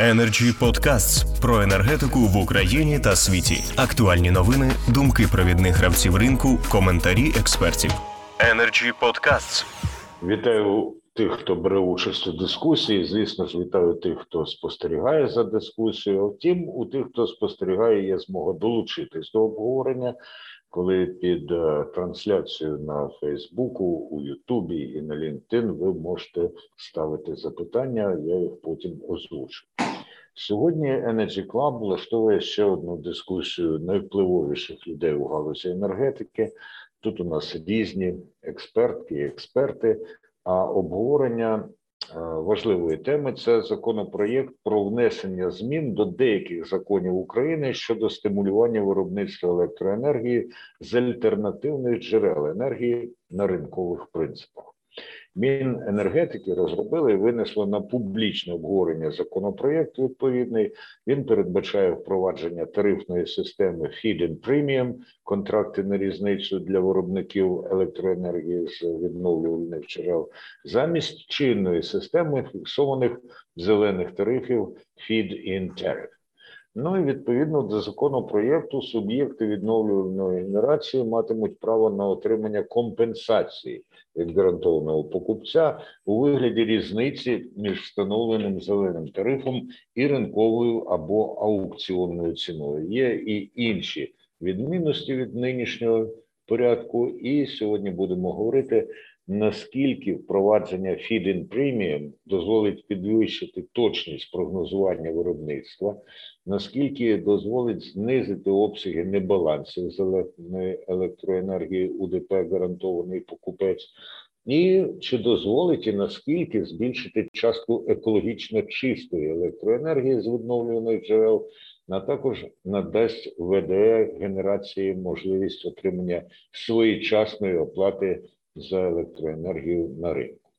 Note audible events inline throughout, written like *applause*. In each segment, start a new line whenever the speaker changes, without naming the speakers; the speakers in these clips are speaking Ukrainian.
Energy Podcasts про енергетику в Україні та світі. Актуальні новини, думки провідних гравців ринку, коментарі експертів. Energy Podcasts.
Вітаю тих, хто бере участь у дискусії. Звісно ж, вітаю тих, хто спостерігає за дискусією. Втім, у тих, хто спостерігає, є змога долучитись до обговорення, коли під е, трансляцією на Фейсбуку, у Ютубі і на LinkedIn ви можете ставити запитання. Я їх потім озвучу. Сьогодні Energy Club влаштовує ще одну дискусію найвпливовіших людей у галузі енергетики. Тут у нас різні експертки і експерти. А обговорення важливої теми це законопроєкт про внесення змін до деяких законів України щодо стимулювання виробництва електроенергії з альтернативних джерел енергії на ринкових принципах. Міненергетики розробили і винесло на публічне обговорення законопроєкт відповідний. Він передбачає впровадження тарифної системи Feed-in Premium, контракти на різницю для виробників електроенергії з відновлювальних джерел, замість чинної системи фіксованих зелених тарифів Feed-in Tariff. Ну і відповідно до законопроєкту суб'єкти відновлювальної генерації матимуть право на отримання компенсації від гарантованого покупця у вигляді різниці між встановленим зеленим тарифом і ринковою або аукціонною ціною. Є і інші відмінності від нинішнього порядку. І сьогодні будемо говорити наскільки впровадження Feed-in Premium дозволить підвищити точність прогнозування виробництва, наскільки дозволить знизити обсяги небалансів зеленої електроенергії УДП гарантований покупець, і чи дозволить і наскільки збільшити частку екологічно чистої електроенергії з відновлюваних джерел, а також надасть ВДЕ генерації можливість отримання своєчасної оплати за електроенергію на ринку.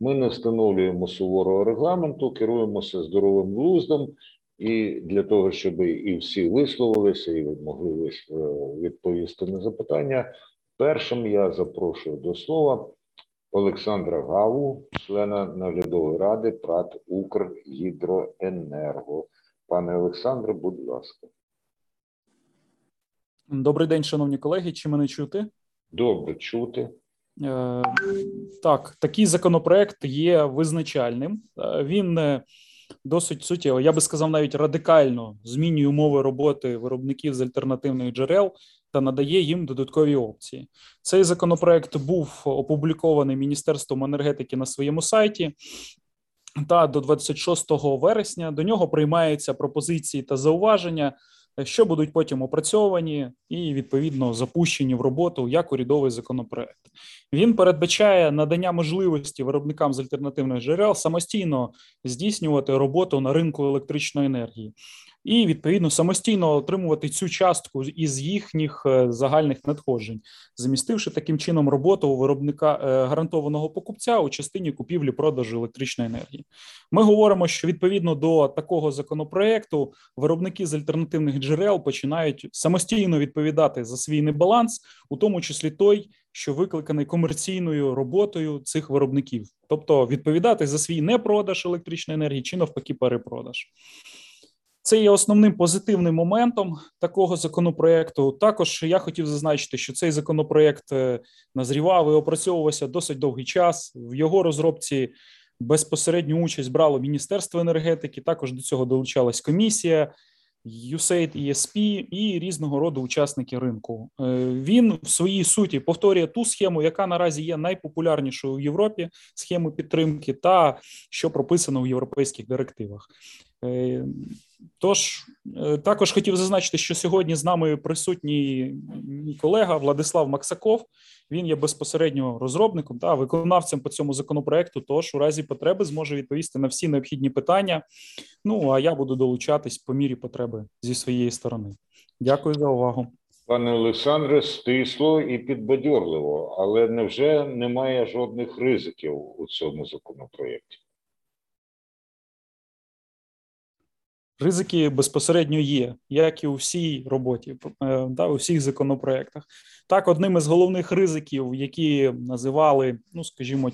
Ми не встановлюємо суворого регламенту, керуємося здоровим глуздом, і для того, щоб і всі висловилися, і могли відповісти на запитання. Першим я запрошую до слова Олександра Гаву, члена наглядової ради ПРАТ Укргідроенерго. Пане Олександре, будь ласка.
Добрий день, шановні колеги. Чи мене чути?
Добре чути.
Е, так, такий законопроект є визначальним. Е, він досить суттєво, я би сказав, навіть радикально змінює умови роботи виробників з альтернативних джерел та надає їм додаткові опції. Цей законопроект був опублікований Міністерством енергетики на своєму сайті. Та до 26 вересня до нього приймаються пропозиції та зауваження що будуть потім опрацьовані і відповідно запущені в роботу як урядовий законопроект. Він передбачає надання можливості виробникам з альтернативних джерел самостійно здійснювати роботу на ринку електричної енергії і відповідно самостійно отримувати цю частку із їхніх е, загальних надходжень, замістивши таким чином роботу у виробника е, гарантованого покупця у частині купівлі продажу електричної енергії. Ми говоримо, що відповідно до такого законопроекту виробники з альтернативних джерел починають самостійно відповідати за свій небаланс, у тому числі той. Що викликаний комерційною роботою цих виробників, тобто відповідати за свій непродаж електричної енергії чи навпаки перепродаж. Це є основним позитивним моментом такого законопроекту. Також я хотів зазначити, що цей законопроект е, назрівав і опрацьовувався досить довгий час. В його розробці безпосередню участь брало Міністерство енергетики. Також до цього долучалась комісія. USAID, ESP і різного роду учасники ринку. Е, він в своїй суті повторює ту схему, яка наразі є найпопулярнішою в Європі, схему підтримки, та що прописано в європейських директивах. Тож е, також хотів зазначити, що сьогодні з нами присутній мій колега Владислав Максаков. Він є безпосередньо розробником та виконавцем по цьому законопроекту. Тож у разі потреби зможе відповісти на всі необхідні питання. Ну а я буду долучатись по мірі потреби зі своєї сторони. Дякую за увагу.
Пане Олександре, стисло і підбадьорливо, але невже немає жодних ризиків у цьому законопроєкті?
Ризики безпосередньо є, як і у всій роботі, е, да, у всіх законопроектах. Так, одним із головних ризиків, які називали, ну скажімо,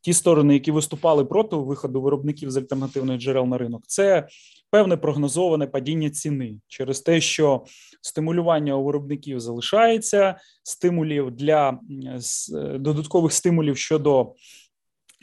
ті сторони, які виступали проти виходу виробників з альтернативних джерел на ринок, це певне прогнозоване падіння ціни через те, що стимулювання у виробників залишається, стимулів для додаткових стимулів щодо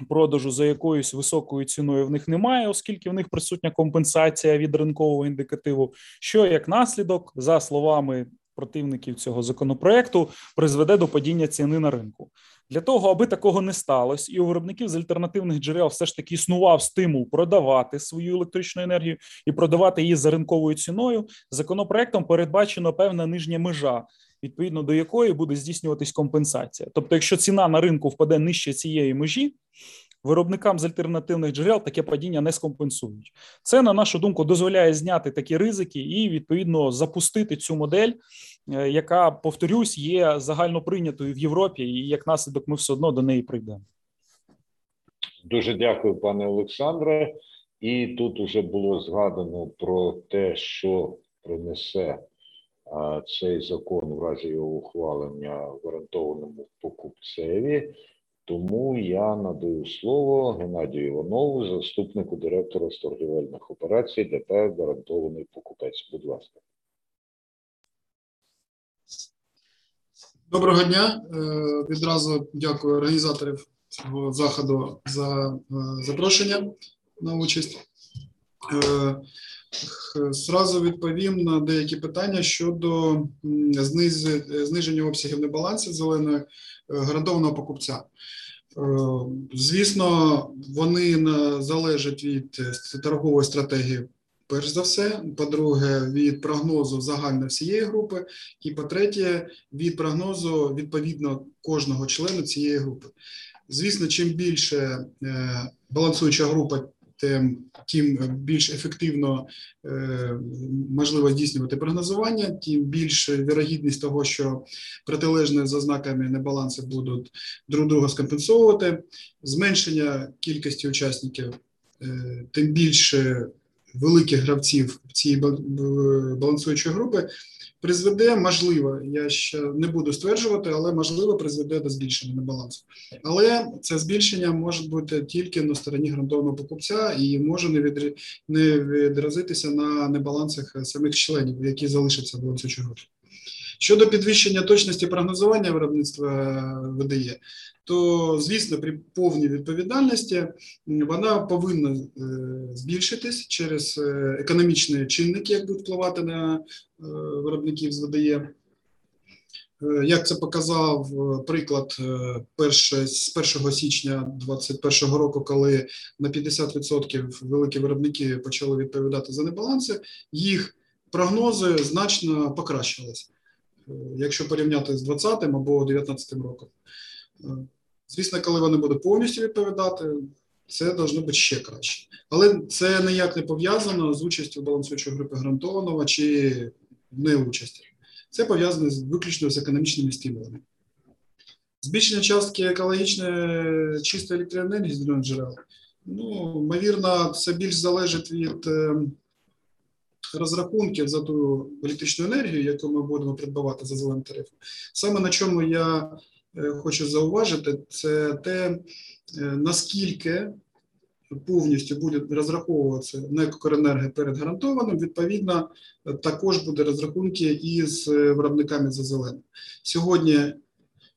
продажу за якоюсь високою ціною в них немає, оскільки в них присутня компенсація від ринкового індикативу. Що як наслідок, за словами противників цього законопроекту, призведе до падіння ціни на ринку. Для того, аби такого не сталося, і у виробників з альтернативних джерел все ж таки існував стимул продавати свою електричну енергію і продавати її за ринковою ціною. Законопроектом передбачено певна нижня межа відповідно до якої буде здійснюватись компенсація. Тобто, якщо ціна на ринку впаде нижче цієї межі, виробникам з альтернативних джерел таке падіння не скомпенсують. Це, на нашу думку, дозволяє зняти такі ризики і відповідно запустити цю модель, е, яка, повторюсь, є загально прийнятою в Європі, і як наслідок ми все одно до неї прийдемо.
Дуже дякую, пане Олександре. І тут уже було згадано про те, що принесе цей закон в разі його ухвалення гарантованому покупцеві. Тому я надаю слово Геннадію Іванову, заступнику директора з торгівельних операцій ДП гарантований покупець. Будь ласка.
Доброго дня. Е, відразу дякую організаторів цього заходу за е, запрошення на участь. Е, Зразу відповім на деякі питання щодо зниження обсягів небалансів зеленої е, гарантованого покупця. Е, звісно, вони залежать від торгової стратегії, перш за все. По-друге, від прогнозу загально всієї групи, і по-третє, від прогнозу відповідно кожного члена цієї групи. Звісно, чим більше балансуюча група тим тим більш ефективно е, можливо здійснювати прогнозування, тим більш вірогідність того, що протилежні за знаками небалансу будуть друг друга скомпенсовувати, зменшення кількості учасників, е, тим більше великих гравців цієї балансуючої групи призведе, можливо, я ще не буду стверджувати, але можливо призведе до збільшення небалансу. Але це збільшення може бути тільки на стороні грантовного покупця і може не від, не відразитися на небалансах самих членів, які залишаться в балансуючій групі. Щодо підвищення точності прогнозування виробництва видає, то звісно, при повній відповідальності вона повинна е, збільшитись через е, економічні чинники, як будуть впливати на е, виробників з ВДЄ. Як це показав приклад з 1 січня 2021 року, коли на 50% великі виробники почали відповідати за небаланси, їх прогнози значно покращилися, якщо порівняти з 2020 або 2019 роком. Звісно, коли вони будуть повністю відповідати, це должно бути ще краще. Але це ніяк не пов'язано з участю балансуючої групи гарантованого чи неучасті. Це пов'язано виключно з економічними стимулами. Збільшення частки екологічної чистої електроенергії з зелених джерел. Ну, ймовірно, це більш залежить від е, розрахунків за ту електричну енергію, яку ми будемо придбавати за зеленим тарифом. Саме на чому я хочу зауважити, це те, е, наскільки повністю буде розраховуватися НЕК перед гарантованим, відповідно, також буде розрахунки із виробниками за зеленим. Сьогодні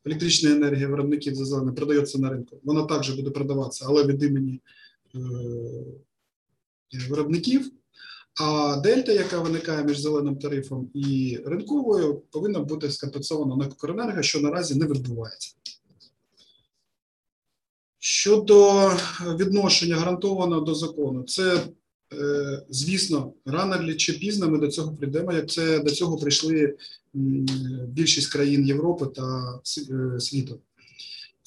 електрична енергія виробників за зеленим продається на ринку. Вона також буде продаватися, але від імені е, виробників. А дельта, яка виникає між зеленим тарифом і ринковою, повинна бути скомпенсована на Кокоренерго, що наразі не відбувається. Щодо відношення гарантованого до закону, це, е, звісно, рано чи пізно ми до цього прийдемо, як це до цього прийшли більшість країн Європи та е, світу.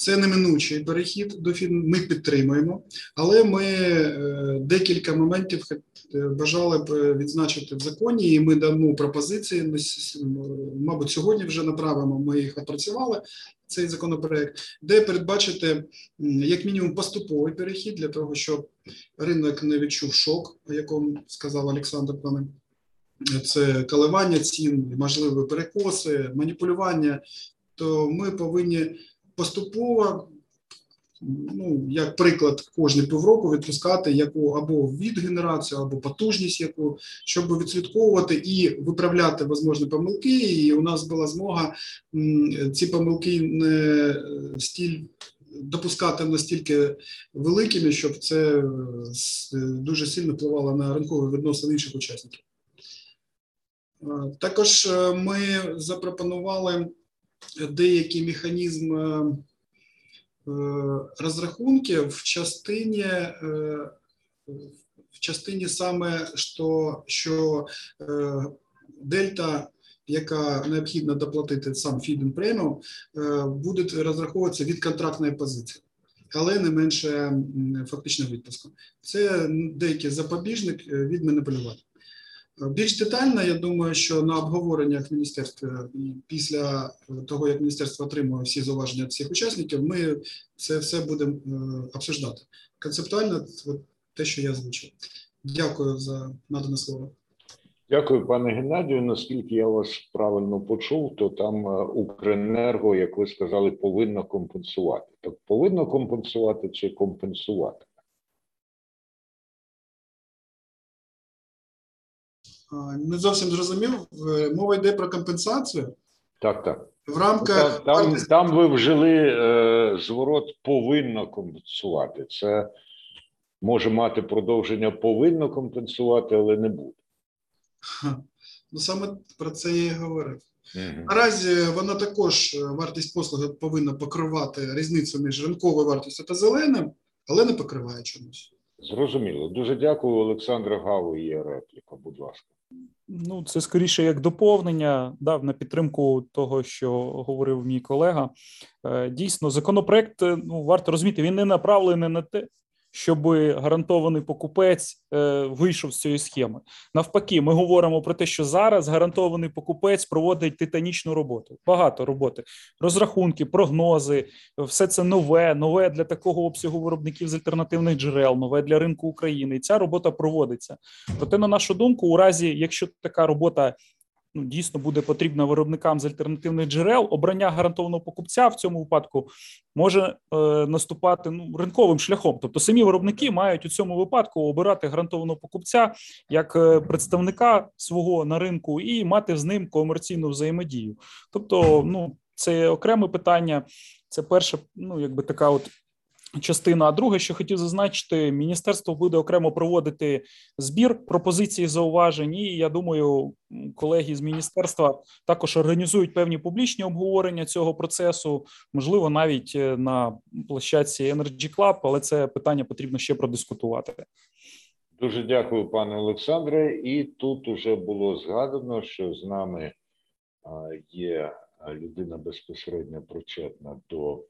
Це неминучий перехід до фільму. Ми підтримуємо, але ми е, декілька моментів е, бажали б е, відзначити в законі, і ми дамо пропозиції. мабуть, сьогодні вже направимо. Ми їх опрацювали. Цей законопроект, де передбачити як мінімум поступовий перехід для того, щоб ринок не відчув шок, о якому сказав Олександр Пане. Це коливання цін, можливі перекоси, маніпулювання. То ми повинні поступово ну, як приклад, кожні півроку відпускати яку або від генерацію, або потужність, яку щоб відслідковувати і виправляти можливі помилки. І у нас була змога ці помилки не стіль. Допускати настільки великими, щоб це дуже сильно впливало на ринкові відносини інших учасників. Також е, ми запропонували деякий механізм е, розрахунки в частині е, в частині саме що, що е, дельта, яка необхідно доплатити сам фіден преміум, буде розраховуватися від контрактної позиції. Але не менше фактичного відпуску. Це деякий запобіжник від маніпулювання. Більш детально, я думаю, що на обговореннях міністерства після того, як міністерство отримує всі зауваження всіх учасників, ми це все будемо е, обсуждати. Концептуально, те, що я озвучив. Дякую за надане слово.
Дякую, пане Геннадію. Наскільки я вас правильно почув, то там е, Укренерго, як ви сказали, повинно компенсувати. Так повинно компенсувати чи компенсувати?
Не зовсім зрозумів. Мова йде про компенсацію.
Так, так.
В рамках
ну, там, там ви вжили е, зворот повинно компенсувати. Це може мати продовження повинно компенсувати, але не буде.
Ну саме про це я і говорив. Угу. Наразі вона також е, вартість послуги повинна покривати різницю між ринковою вартістю та зеленим, але не покриває чомусь.
Зрозуміло. Дуже дякую, Олександра Гаву. Є репліка. Будь ласка.
Ну, це скоріше як доповнення, дав на підтримку того, що говорив мій колега. Е, дійсно, законопроект е, ну варто розуміти, він не направлений на те, щоб гарантований покупець е, вийшов з цієї схеми. Навпаки, ми говоримо про те, що зараз гарантований покупець проводить титанічну роботу. Багато роботи, розрахунки, прогнози, все це нове, нове для такого обсягу виробників з альтернативних джерел, нове для ринку України. І ця робота проводиться. Проте, на нашу думку, у разі, якщо така робота ну, дійсно буде потрібна виробникам з альтернативних джерел, обрання гарантованого покупця в цьому випадку може е, наступати ну, ринковим шляхом. Тобто самі виробники мають у цьому випадку обирати гарантованого покупця як е, представника свого на ринку і мати з ним комерційну взаємодію. Тобто, ну це окреме питання. Це перше, ну якби така от Частина, а друге, що хотів зазначити, міністерство буде окремо проводити збір пропозицій зауважень. І я думаю, колеги з міністерства також організують певні публічні обговорення цього процесу, можливо, навіть е, на площадці Energy Club, але це питання потрібно ще продискутувати.
Дуже дякую, пане Олександре. І тут уже було згадано, що з нами є людина безпосередньо причетна до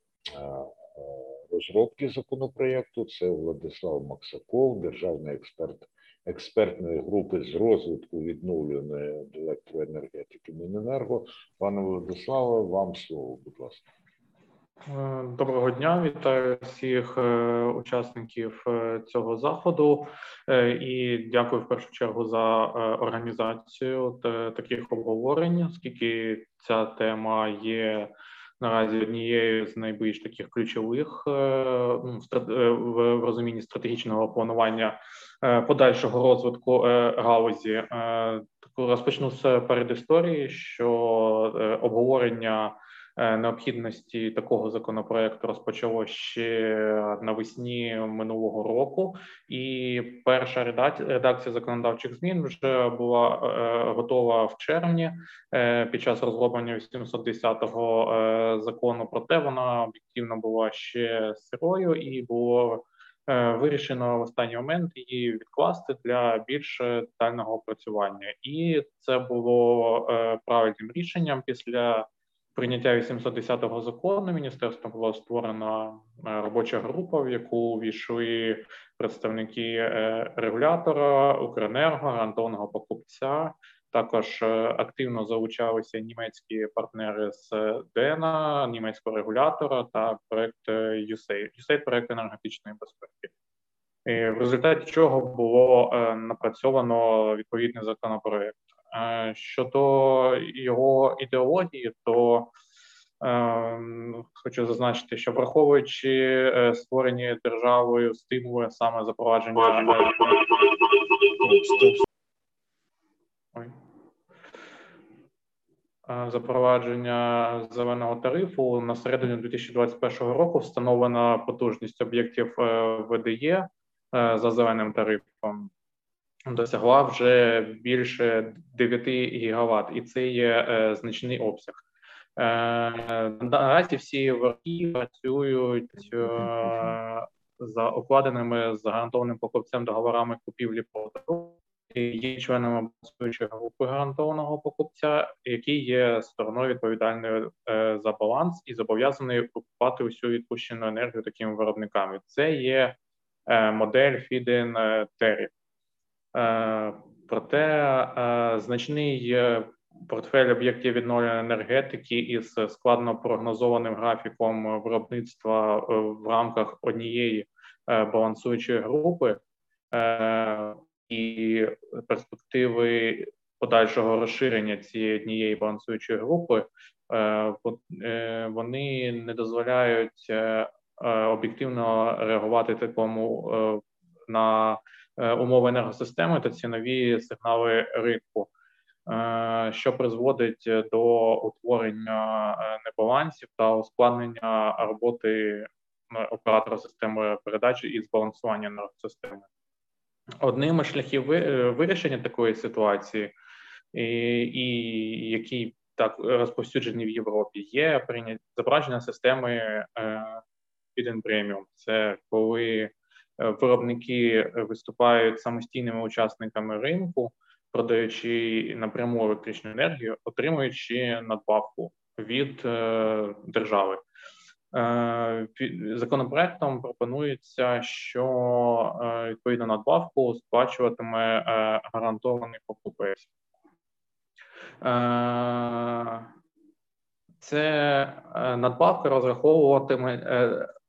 розробки законопроєкту. Це Владислав Максаков, державний експерт експертної групи з розвитку відновлюваної електроенергетики Міненерго. Пане Владиславе, вам слово, будь ласка.
Е, доброго дня, вітаю всіх е, учасників е, цього заходу і дякую в першу чергу за організацію таких обговорень, оскільки ця тема є наразі однією з найбільш таких ключових е, ну, е, в розумінні стратегічного планування е, подальшого розвитку галузі. Розпочну з передісторії, що обговорення необхідності такого законопроекту розпочало ще навесні минулого року, і перша редакція законодавчих змін вже була е, готова в червні е, під час розроблення 810-го закону. Проте вона об'єктивно була ще сирою і було. Вирішено в останній момент її відкласти для більш детального опрацювання, і це було правильним рішенням після прийняття 810-го закону міністерством була створена е, робоча група, в яку війшли представники е, регулятора, Укренерго, гарантованого покупця. Також е, активно залучалися німецькі партнери з ДЕНА, німецького регулятора та проект USAID, USAID – проект енергетичної безпеки. І В результаті чого було напрацьовано відповідний законопроект. Щодо його ідеології, то Хочу зазначити, що враховуючи створені державою стимули саме запровадження Ой. запровадження зеленого тарифу на середині 2021 року встановлена потужність об'єктів ВДЄ за зеленим тарифом досягла вже більше 9 гігават, і це є е, значний обсяг. Е, наразі всі верхи працюють е, за укладеними з гарантованим покупцем договорами купівлі продажу є членами балансуючої групи гарантованого покупця, який є стороною відповідальною за баланс і зобов'язаний викупати усю відпущену енергію такими виробниками. Це є модель Feed-in Tariff. Е, проте е, значний портфель об'єктів відновлення енергетики із складно прогнозованим графіком виробництва е, в рамках однієї балансуючої групи і перспективи подальшого розширення цієї однієї балансуючої групи, вони не дозволяють об'єктивно реагувати такому на Е, умови енергосистеми та цінові сигнали ринку, е, що призводить до утворення е, небалансів та ускладнення роботи оператора системи передачі і збалансування енергосистеми. Одним із шляхів вирішення такої ситуації, і, і який так розповсюджений в Європі, є прийняття зображення системи Hidden Premium. Це коли Е, виробники виступають самостійними учасниками ринку, продаючи напряму електричну енергію, отримуючи надбавку від е, держави. Е, законопроектом пропонується, що відповідно надбавку сплачуватиме гарантований покупець. Це надбавка розраховуватиме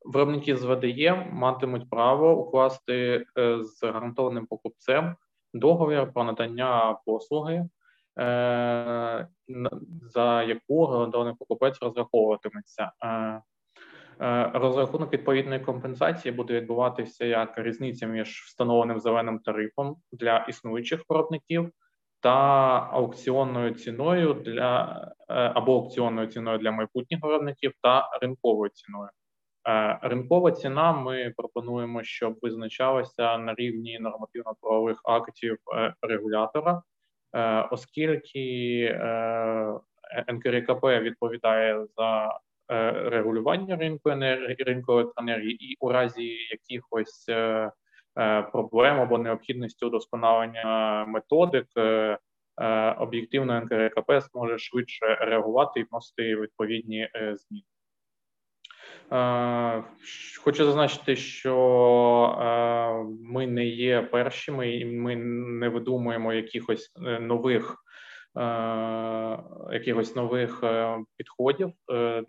Виробники з ВДЄ матимуть право укласти е, з гарантованим покупцем договір про надання послуги, е, за яку гарантований покупець розраховуватиметься. Е, розрахунок відповідної компенсації буде відбуватися як різниця між встановленим зеленим тарифом для існуючих виробників та аукціонною ціною для або аукціонною ціною для майбутніх виробників та ринковою ціною. Е, ринкова ціна ми пропонуємо, щоб визначалася на рівні нормативно-правових актів е, регулятора, е, оскільки НКРКП відповідає за регулювання ринку енергії ринку електроенергії, і у разі якихось проблем або необхідності удосконалення методик. Об'єктивно НКРКП зможе швидше реагувати і вносити відповідні зміни. Е, хочу зазначити, що е, ми не є першими, і ми не видумуємо якихось е, нових якихось нових підходів.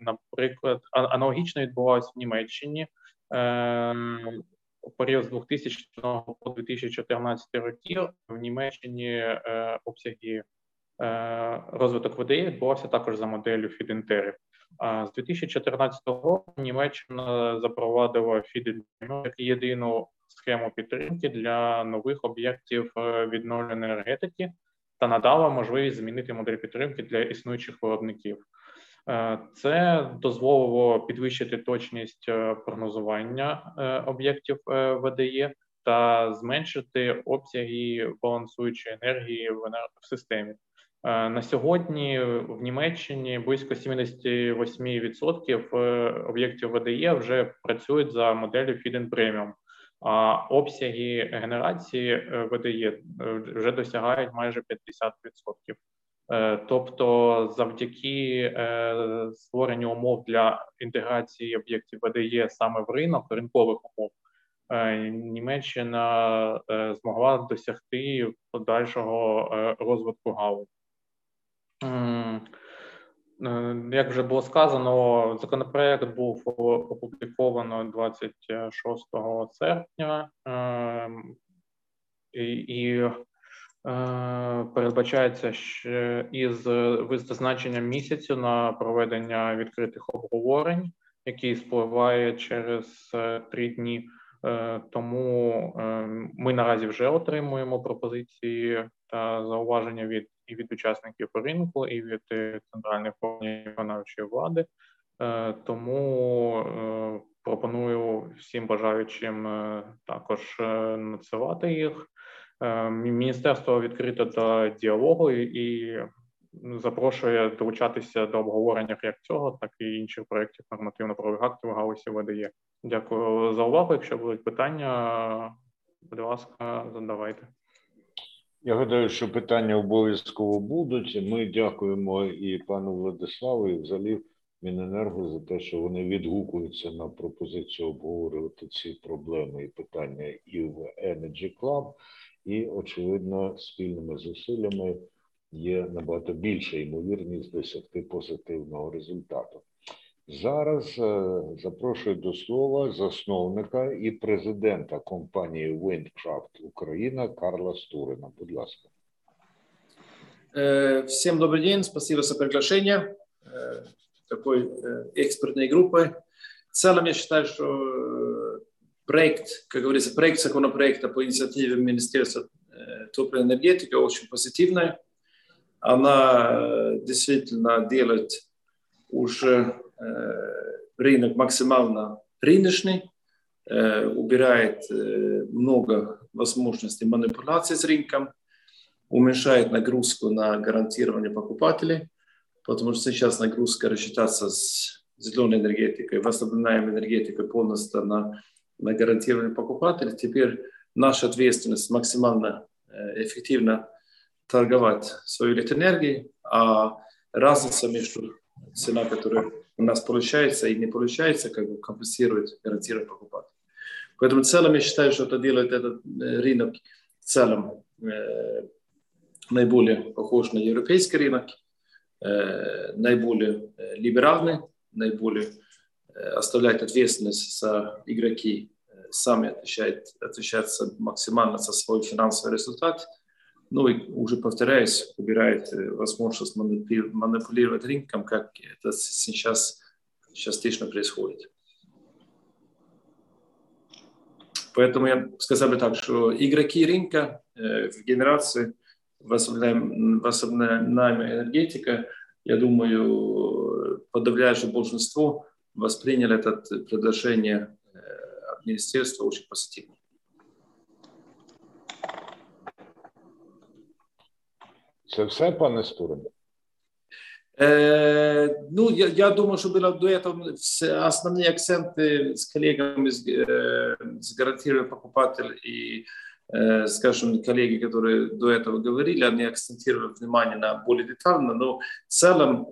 Наприклад, аналогічно відбувалося в Німеччині період з 2000 по 2014 років в Німеччині обсяги розвиток ВДІ відбувався також за моделлю Фідентерів. З 2014 року Німеччина запровадила FIDE як єдину схему підтримки для нових об'єктів е, відновленої енергетики та надала можливість змінити модель підтримки для існуючих виробників. Е, це дозволило підвищити точність е, прогнозування об'єктів ВДЄ та зменшити обсяги балансуючої енергії в системі. Е, на сьогодні в Німеччині близько 78% е, об'єктів ВДЄ вже працюють за моделлю Feed-in Premium, а обсяги генерації е, ВДЄ вже досягають майже 50%. Тобто, завдяки створенню умов для інтеграції об'єктів ВДЄ саме в ринок ринкових умов, Німеччина змогла досягти подальшого розвитку галузі. Е, як вже було сказано, законопроект був опубліковано 26 серпня, ем, і Передбачається що із визначенням місяцю на проведення відкритих обговорень, який спливає через три дні. Тому ми наразі вже отримуємо пропозиції та зауваження від і від учасників ринку, і від центральних органів виконавчої влади. Тому пропоную всім бажаючим також надсилати їх. Міністерство відкрите до діалогу і запрошує долучатися до обговорення як цього, так і інших проєктів нормативно-правових актів галузі ВДЄ. Дякую за увагу. Якщо будуть питання, будь ласка, задавайте.
Я гадаю, що питання обов'язково будуть. Ми дякуємо і пану Владиславу, і взагалі Міненерго за те, що вони відгукуються на пропозицію обговорювати ці проблеми і питання і в Energy Club, і очевидно, спільними зусиллями є набагато більша ймовірність досягти позитивного результату. Зараз е, запрошую до слова засновника і президента компанії Windcraft Україна Карла Стурина. Будь ласка.
Е, всем добрый день, спасибо за приглашение е, такой экспертной группы. В целом я считаю, что проект, как говорится, проект законопроекта по инициативе Министерства топливной энергетики очень позитивная. Она действительно делает уже рынок максимально рыночный, убирает много возможностей манипуляции с рынком, уменьшает нагрузку на гарантирование покупателей, потому что сейчас нагрузка рассчитаться с зеленой энергетикой, восстановляемой энергетикой полностью на, на гарантирование покупателей. Теперь наша ответственность максимально эффективно торговать свою электроэнергией, а разница между цена, которая у нас получается и не получается, как бы компенсирует, гарантирует покупатель. Поэтому в целом я считаю, что это делает этот рынок в целом э, наиболее похож на европейский рынок, э, наиболее либеральный, наиболее э, оставляет ответственность за игроки, сами отвечают, отвечаются максимально за свой финансовый результат – ну и уже повторяюсь, убирает возможность манипулировать рынком, как это сейчас частично происходит. Поэтому я сказал бы так, что игроки рынка в генерации, в основном энергетика, я думаю, подавляющее большинство восприняли это предложение от министерства очень позитивно.
Це все, пане Стурин?
Э, ну, я, я думаю, что было до этого основные акценты с коллегами, с, э, с гарантируя покупатель и, э, скажем, коллеги, которые до этого говорили, они акцентировали внимание на более детально, но в целом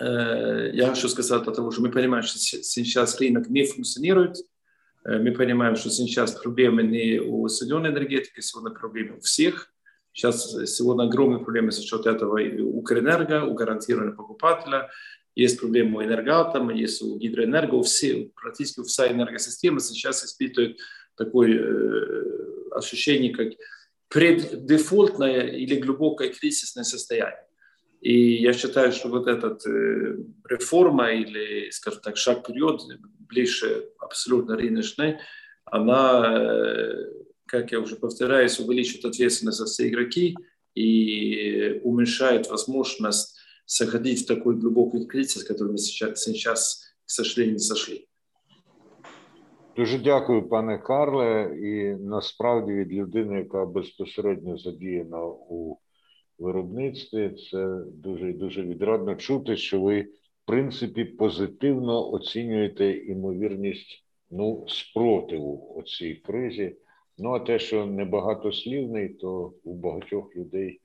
э, я хочу сказать о том, что мы понимаем, что сейчас рынок не функционирует, мы понимаем, что сейчас проблемы не у соединенной энергетики, сегодня проблемы у всех – Сейчас сегодня огромные проблемы за счет этого у Укрэнерго, у гарантированного покупателя. Есть проблемы у энергоатома, есть у гидроэнерго, все, практически вся энергосистема сейчас испытывает такое э, ощущение, как преддефолтное или глубокое кризисное состояние. И я считаю, что вот эта э, реформа или, скажем так, шаг вперед, ближе абсолютно рыночной, она э, как я уже повторяюсь, увеличивает ответственность за все игроки и уменьшает возможность заходить в такой глубокий кризис, который мы сейчас, сейчас, к сожалению, сошли.
Дуже дякую, пане Карле. І насправді від людини, яка безпосередньо задіяна у виробництві, це дуже дуже відрадно чути, що ви, в принципі, позитивно оцінюєте імовірність ну, спротиву цій кризі. Ну, а те, що небагатослівний, то у багатьох людей,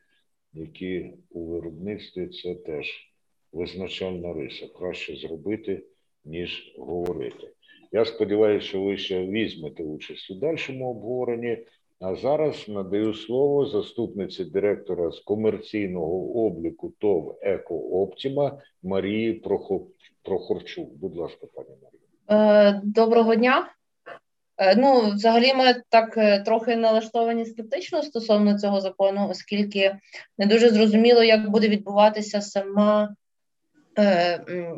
які у виробництві, це теж визначальна риса. Краще зробити, ніж говорити. Я сподіваюся, що ви ще візьмете участь у дальшому обговоренні. А зараз надаю слово заступниці директора з комерційного обліку ТОВ «Екооптіма» Марії Прохорчук. Будь ласка, пані Марія.
Е, доброго дня. Е, ну, взагалі, ми так е, трохи налаштовані скептично стосовно цього закону, оскільки не дуже зрозуміло, як буде відбуватися сама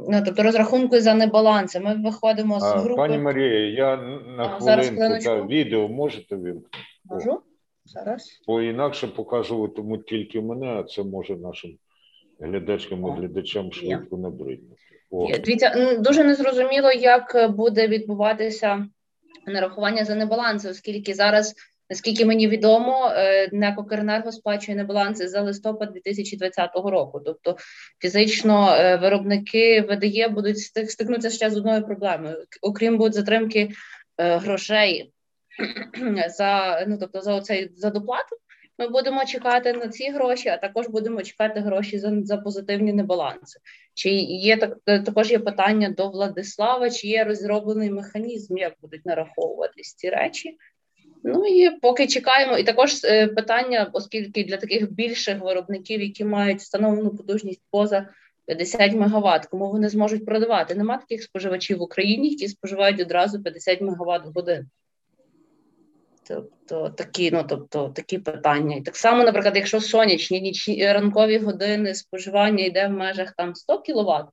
ну, тобто розрахунки за небаланси. Ми виходимо з групи.
Пані Марія, я на хвилинку та відео можете вимкнути?
Можу. Зараз.
Бо інакше показуватиму тільки мене, а це може нашим глядачкам і глядачам швидко набриднути.
Дивіться, дуже незрозуміло, як буде відбуватися нарахування за небаланси, оскільки зараз, наскільки мені відомо, некокернерго НЕК «Укренерго» сплачує небаланси за листопад 2020 року. Тобто фізично е, виробники ВДЄ будуть стикнутися ще з одною проблемою, окрім будуть затримки е, грошей *clears throat* за ну тобто за оцей за доплату. Ми будемо чекати на ці гроші, а також будемо чекати гроші за за позитивні небаланси. Чи є так також є питання до Владислава, чи є розроблений механізм, як будуть нараховуватись ці речі? Ну і поки чекаємо, і також е, питання, оскільки для таких більших виробників, які мають встановлену потужність поза 50 МВт, кому вони зможуть продавати. Нема таких споживачів в Україні, які споживають одразу 50 МВт в годину. Тобто такі, ну тобто такі питання. І так само, наприклад, якщо сонячні нічні ранкові години споживання йде в межах там 100 кВт,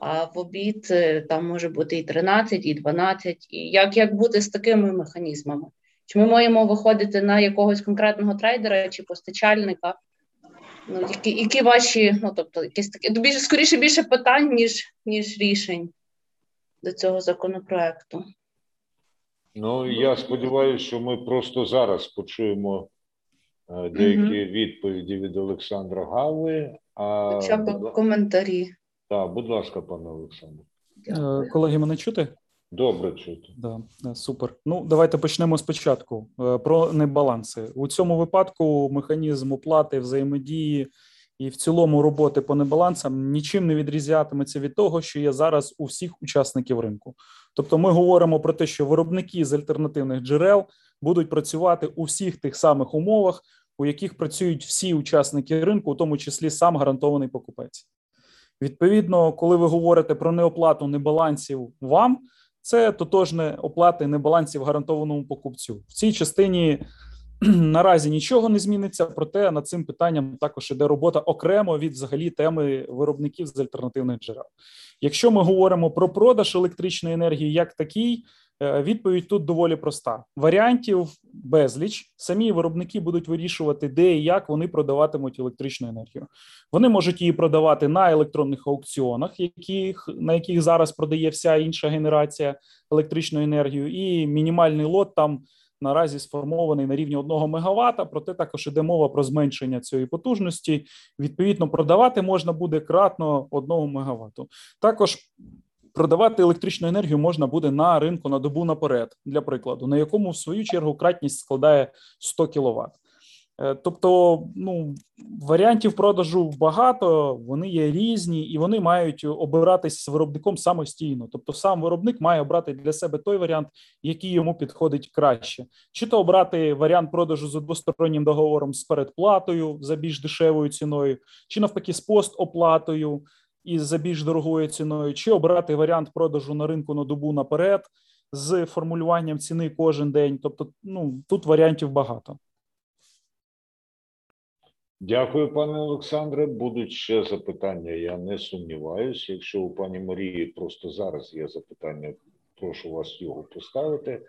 а в обід е, там може бути і 13, і 12. І як як бути з такими механізмами? Чи ми маємо виходити на якогось конкретного трейдера чи постачальника? Ну, Які які ваші, ну тобто, якісь такі більше скоріше більше питань, ніж ніж рішень до цього законопроекту?
Ну я сподіваюся, що ми просто зараз почуємо е, деякі угу. відповіді від Олександра Гави. А
Хоча б коментарі.
Так, будь ласка, пане Олександр.
Е, колеги, мене чути?
Добре, чути.
Да, е, Супер. Ну, давайте почнемо спочатку. Про небаланси. У цьому випадку механізм оплати взаємодії і в цілому роботи по небалансам нічим не відрізнятиметься від того, що є зараз у всіх учасників ринку. Тобто, ми говоримо про те, що виробники з альтернативних джерел будуть працювати у всіх тих самих умовах, у яких працюють всі учасники ринку, у тому числі сам гарантований покупець. Відповідно, коли ви говорите про неоплату небалансів вам, це тотожне оплати небалансів гарантованому покупцю в цій частині. *clears throat* Наразі нічого не зміниться, проте над цим питанням також іде робота окремо від взагалі теми виробників з альтернативних джерел. Якщо ми говоримо про продаж електричної енергії як такий, е, відповідь тут доволі проста: варіантів безліч. Самі виробники будуть вирішувати, де і як вони продаватимуть електричну енергію. Вони можуть її продавати на електронних аукціонах, яких на яких зараз продає вся інша генерація електричної енергії, і мінімальний лот там наразі сформований на рівні 1 МВт, проте також іде мова про зменшення цієї потужності. Відповідно, продавати можна буде кратно 1 МВт. Також продавати електричну енергію можна буде на ринку на добу наперед, для прикладу, на якому в свою чергу кратність складає 100 кВт. Е, тобто, ну варіантів продажу багато, вони є різні, і вони мають обиратись з виробником самостійно. Тобто, сам виробник має обрати для себе той варіант, який йому підходить краще, чи то обрати варіант продажу з двостороннім договором з передплатою за більш дешевою ціною, чи навпаки з постоплатою і за більш дорогою ціною, чи обрати варіант продажу на ринку на добу наперед з формулюванням ціни кожен день. Тобто, ну тут варіантів багато.
Дякую, пане Олександре. Будуть ще запитання. Я не сумніваюся. Якщо у пані Марії просто зараз є запитання, прошу вас його поставити.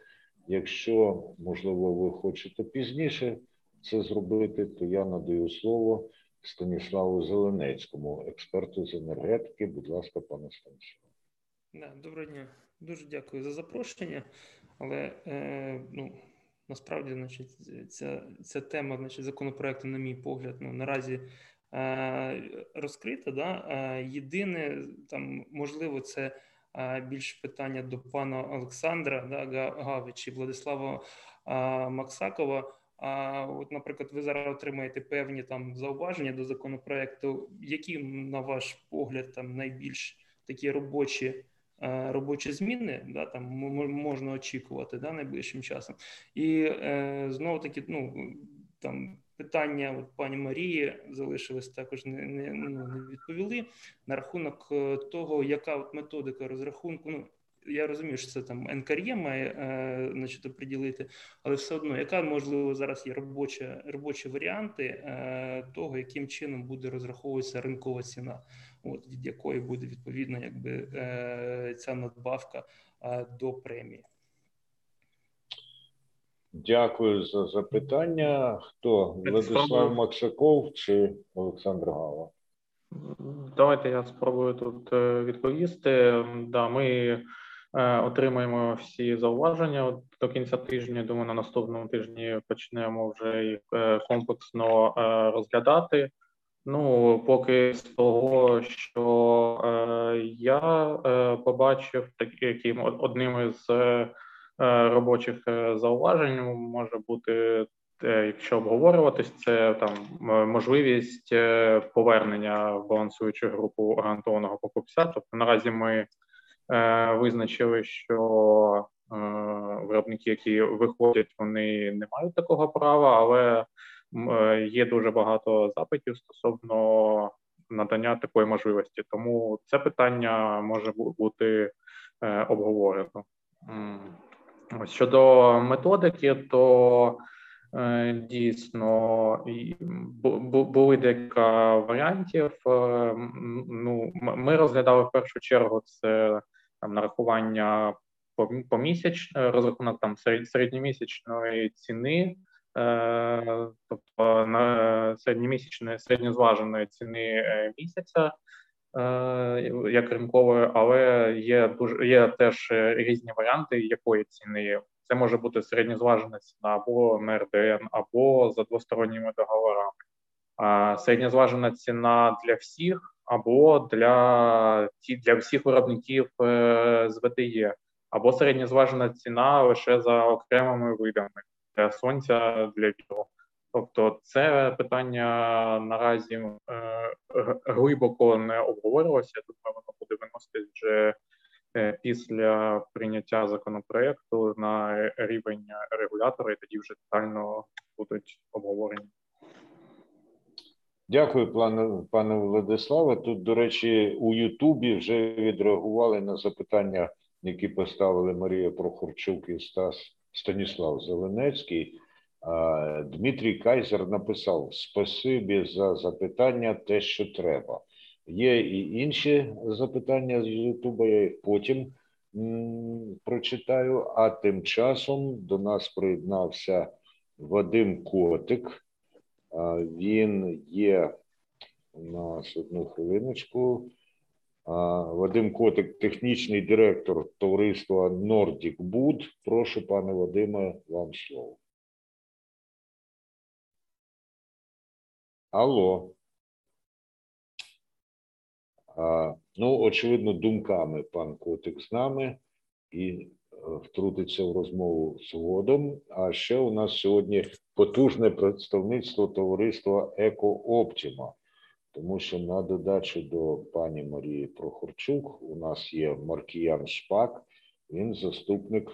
Якщо, можливо, ви хочете пізніше це зробити, то я надаю слово Станіславу Зеленецькому, експерту з енергетики. Будь ласка, пане Станіславе.
Доброго дня. Дуже дякую за запрошення. Але е, ну, насправді, значить, ця ця тема, значить, законопроекту, на мій погляд, ну наразі е, розкрита. Да? Е, єдине там можливо, це е, більш питання до пана Олександра да, Гави чи Владислава е, Максакова. А от, наприклад, ви зараз отримаєте певні там зауваження до законопроекту, які на ваш погляд там найбільш такі робочі Е, робочі зміни, да, там можна очікувати да, найближчим часом. І е, знову таки, ну там питання от пані Марії залишилось також не не, ну, не відповіли на рахунок е, того, яка от методика розрахунку. ну, я розумію, що це там НКРЄ має значить, оприділити, але все одно, яка можливо зараз є робоча робочі варіанти того, яким чином буде розраховуватися ринкова ціна, от від якої буде відповідно, якби ця надбавка до премії.
Дякую за запитання. Хто Владислав Максаков чи Олександр Гава?
Давайте я спробую тут е, відповісти. Да, ми е, отримаємо всі зауваження до кінця тижня. Думаю, на наступному тижні почнемо вже їх е, комплексно розглядати. Ну, поки з того, що я побачив таким одним із робочих зауважень, може бути якщо обговорюватись, це там можливість е, повернення в балансуючу групу гарантованого покупця. Тобто наразі ми е, визначили, що е, виробники, які виходять, вони не мають такого права, але є дуже багато запитів стосовно надання такої можливості. Тому це питання може бути обговорено. Щодо методики, то Е, дійсно, були декілька варіантів. Е, ну, Ми розглядали в першу чергу це там нарахування помісяч, розрахунок там середньомісячної ціни, е, тобто на середньомісячної середньозваженої ціни місяця. Як ринкової, але є дуже є теж різні варіанти, якої ціни це може бути середньозважена ціна або на РДН, або за двосторонніми договорами. Середньозважена ціна для всіх або для для всіх виробників е, з ВТЄ, або середньозважена ціна лише за окремими видами для сонця для вітру. Тобто, це питання наразі е, глибоко не обговорювалося. Я думаю, воно буде виноситись вже Е, після прийняття законопроекту на рівень регулятора, і тоді вже детально будуть обговорені.
Дякую, пане пане Владиславе. Тут, до речі, у Ютубі вже відреагували на запитання, які поставили Марія Прохорчук і Стас Станіслав Зеленецький. Дмитрій Кайзер написав: Спасибі за запитання, те, що треба. Є і інші запитання з Ютуба, я їх потім прочитаю. А тим часом до нас приєднався Вадим Котик. Він є у нас одну хвилиночку. Вадим Котик, технічний директор товариства Nordic Boot. Прошу, пане Вадиме, вам слово. Алло. Ну, очевидно, думками пан Котик з нами і втрутиться в розмову з водом. А ще у нас сьогодні потужне представництво товариства Еко Оптіма, тому що на додачу до пані Марії Прохорчук у нас є Маркіян Шпак, він заступник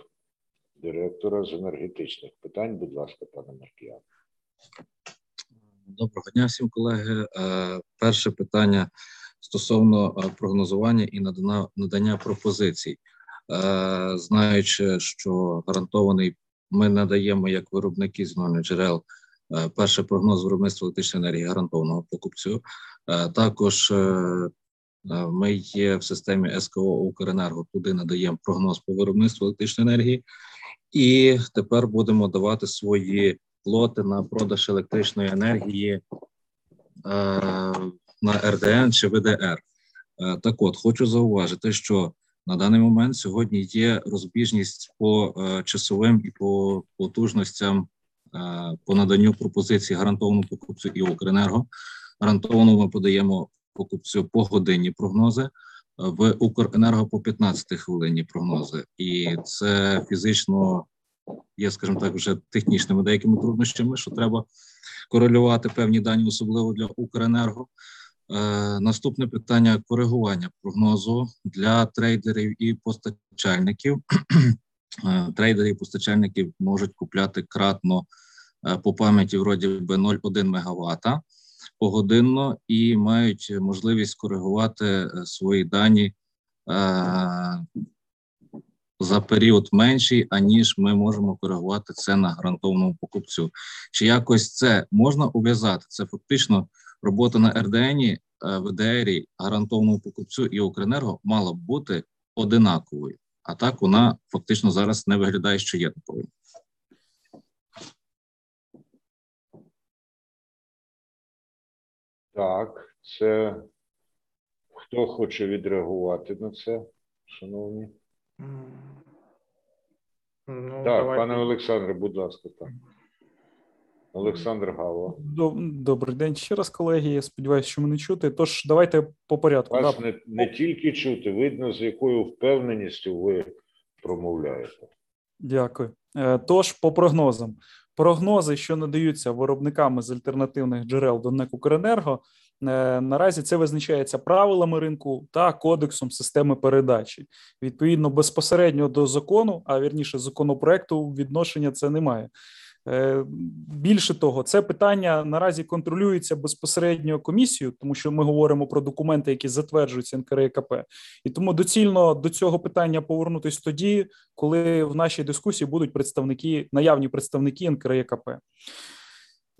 директора з енергетичних питань. Будь ласка, пане Маркіян.
Доброго дня всім колеги. Е, перше питання стосовно е, прогнозування і надання, пропозицій, знаючи, що гарантований ми надаємо як виробники з джерел е, перший прогноз виробництва електричної енергії гарантованого покупцю. Також ми є в системі СКО Укренерго, туди надаємо прогноз по виробництву електричної енергії, і тепер будемо давати свої лоти на продаж електричної енергії на РДН чи ВДР. Е, так от хочу зауважити, що на даний момент сьогодні є розбіжність по е, часовим і по потужностям е, по наданню пропозиції гарантованому покупцю і Укренерго. Гарантовано ми подаємо покупцю по годині прогнози. В Укренерго по 15 хвилині прогнози, і це фізично є, скажімо так, вже технічними деякими труднощами, що треба корелювати певні дані, особливо для Укренерго. Е, наступне питання коригування прогнозу для трейдерів і постачальників. Е, трейдери і постачальники можуть купляти кратно е, по пам'яті вроді би 0,1 МВт погодинно і мають можливість коригувати свої дані за період менший, аніж ми можемо коригувати це на гарантованому покупцю. Чи якось це можна ув'язати? Це фактично робота на РДНі, е, ВДРі, гарантованому покупцю і Укренерго мала б бути одинаковою. А так вона фактично зараз не виглядає, що є такою.
Так, це хто хоче відреагувати на це, шановні? Ну, так, давайте. пане Олександре, будь ласка, так. Олександр Гало.
Добрий день ще раз, колеги. Я сподіваюся, що мене чути. Тож давайте по порядку.
Вас да. не, не тільки чути, видно, з якою впевненістю ви промовляєте.
Дякую. Е, тож, по прогнозам, прогнози, що надаються виробниками з альтернативних джерел до НЕК «Укренерго», е, наразі це визначається правилами ринку та кодексом системи передачі. Відповідно, безпосередньо до закону, а вірніше законопроекту, відношення це немає. Е, більше того, це питання наразі контролюється безпосередньо комісією, тому що ми говоримо про документи, які затверджуються НКРКП, і тому доцільно до цього питання повернутись тоді, коли в нашій дискусії будуть представники наявні представники НКРКП.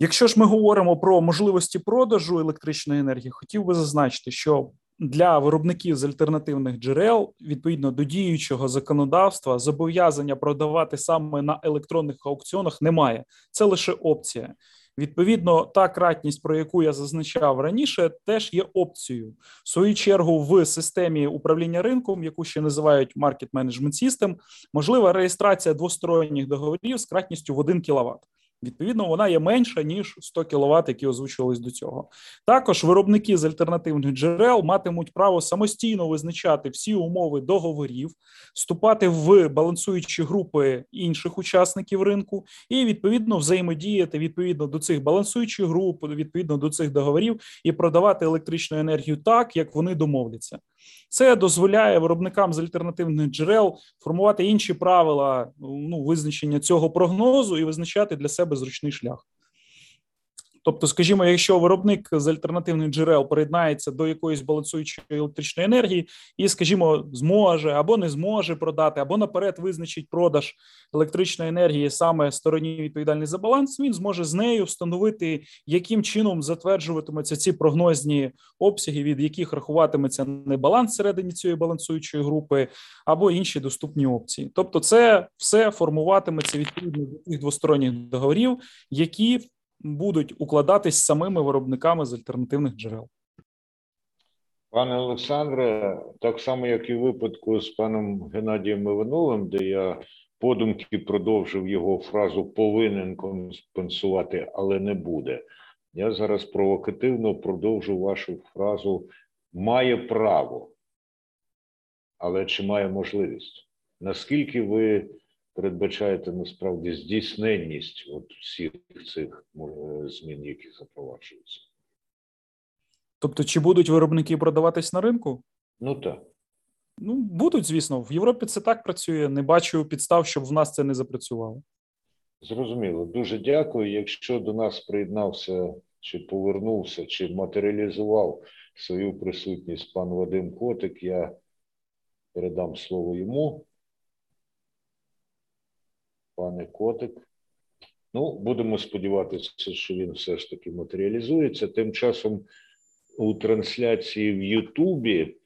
Якщо ж ми говоримо про можливості продажу електричної енергії, хотів би зазначити, що для виробників з альтернативних джерел відповідно до діючого законодавства зобов'язання продавати саме на електронних аукціонах немає. Це лише опція. Відповідно, та кратність, про яку я зазначав раніше, теж є опцією. В свою чергу в системі управління ринком, яку ще називають Market Management System, можлива реєстрація двосторонніх договорів з кратністю в 1 кВт. Відповідно, вона є менша ніж 100 кВт, які озвучувались до цього. Також виробники з альтернативних джерел матимуть право самостійно визначати всі умови договорів, вступати в балансуючі групи інших учасників ринку і відповідно взаємодіяти відповідно до цих балансуючих груп, відповідно до цих договорів і продавати електричну енергію так, як вони домовляться. Це дозволяє виробникам з альтернативних джерел формувати інші правила ну, визначення цього прогнозу і визначати для себе зручний шлях. Тобто, скажімо, якщо виробник з альтернативних джерел приєднається до якоїсь балансуючої електричної енергії, і, скажімо, зможе або не зможе продати, або наперед визначить продаж електричної енергії саме стороні відповідальний за баланс, він зможе з нею встановити, яким чином затверджуватимуться ці прогнозні обсяги, від яких рахуватиметься не баланс всередині цієї балансуючої групи, або інші доступні опції. Тобто, це все формуватиметься відповідно до тих двосторонніх договорів, які будуть укладатись самими виробниками з альтернативних джерел.
Пане Олександре, так само, як і в випадку з паном Геннадієм Івановим, де я подумки продовжив його фразу повинен компенсувати, але не буде. Я зараз провокативно продовжу вашу фразу має право, але чи має можливість? Наскільки ви передбачаєте насправді здійсненність от всіх цих е, змін, які запроваджуються.
Тобто, чи будуть виробники продаватись на ринку?
Ну так.
Ну, будуть, звісно. В Європі це так працює. Не бачу підстав, щоб в нас це не запрацювало.
Зрозуміло. Дуже дякую. Якщо до нас приєднався, чи повернувся, чи матеріалізував свою присутність пан Вадим Котик, я передам слово йому пане Котик. Ну, будемо сподіватися, що він все ж таки матеріалізується. Тим часом у трансляції в Ютубі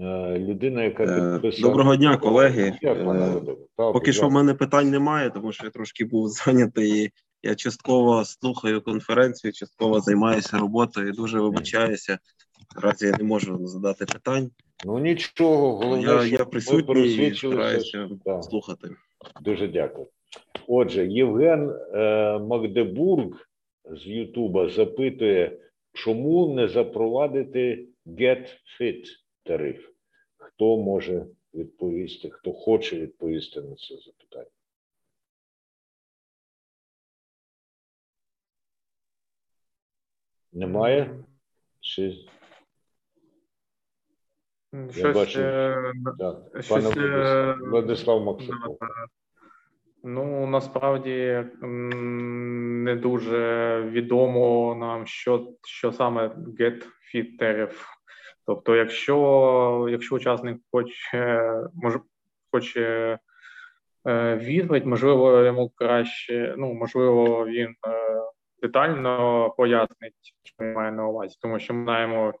е, людина, яка
е, підписала... Доброго дня, колеги. Я, е, Поки що в мене питань немає, тому що я трошки був зайнятий. Я частково слухаю конференцію, частково займаюся роботою. Дуже вибачаюся. Наразі я не можу задати питань.
Ну нічого, головне,
я, я присутній і стараюся слухати.
Дуже дякую. Отже, Євген е, Магдебург з Ютуба запитує, чому не запровадити Get Fit тариф? Хто може відповісти, хто хоче відповісти на це запитання? Немає? Чи...
Щось, Я бачу,
е... так. Пане е... Владислав Максимов.
Ну насправді не дуже відомо нам, що що саме get fit tariff. Тобто, якщо якщо учасник хоче може хоче відповідь. Можливо, йому краще, ну можливо, він детально пояснить, що він має на увазі, тому що ми знаємо,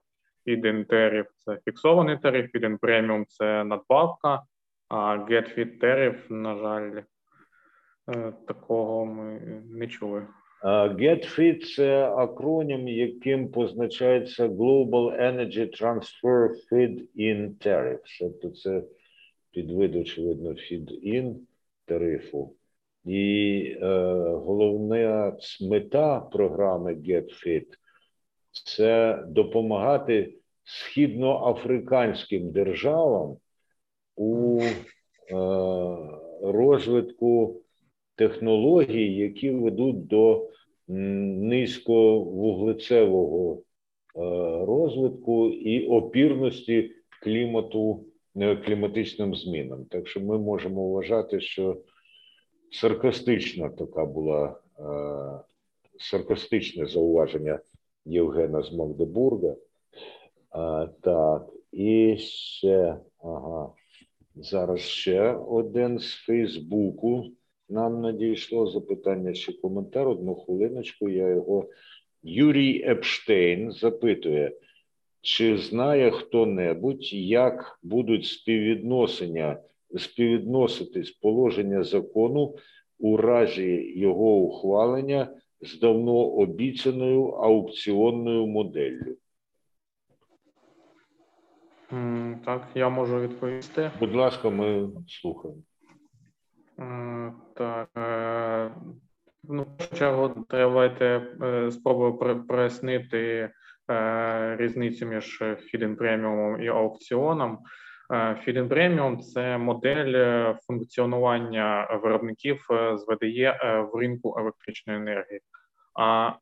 Feed-in тариф це фіксований тариф, Feed-in преміум це надбавка, а get-fit тариф, на жаль, такого ми не чули.
GetFit – це акронім, яким позначається Global Energy Transfer Feed-in Tariff. Тобто це підвид, очевидно, Feed-in тарифу. І е, головна мета програми GetFit – це допомагати східноафриканським державам у е, розвитку технологій, які ведуть до низьковуглецевого е, розвитку і опірності клімату е, кліматичним змінам. Так що ми можемо вважати, що саркастична така була е, саркастичне зауваження Євгена з Магдебурга. Так, і ще ага. Зараз ще один з Фейсбуку. Нам надійшло запитання чи коментар. Одну хвилиночку. Я його Юрій Епштейн запитує, чи знає хто-небудь, як будуть співвідносення співвідноситись положення закону у разі його ухвалення з давно обіцяною аукціонною моделлю?
Так, я можу відповісти.
Будь ласка, ми слухаємо.
Так. Е, ну, в першу чергу, давайте е, спробую прояснити е, різницю між Feed-in преміумом і аукціоном. Feed-in преміум це модель функціонування виробників з ВДЄ в ринку електричної енергії. А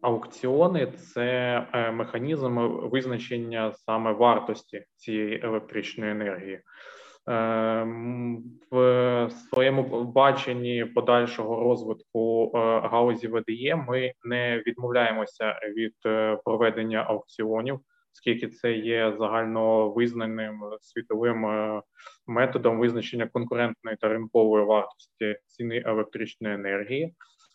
аукціони це механізм визначення саме вартості цієї електричної енергії. Ем, в своєму баченні подальшого розвитку е, галузі ВДЄ ми не відмовляємося від е, проведення аукціонів, оскільки це є загально визнаним світовим е, методом визначення конкурентної та ринкової вартості ціни електричної енергії.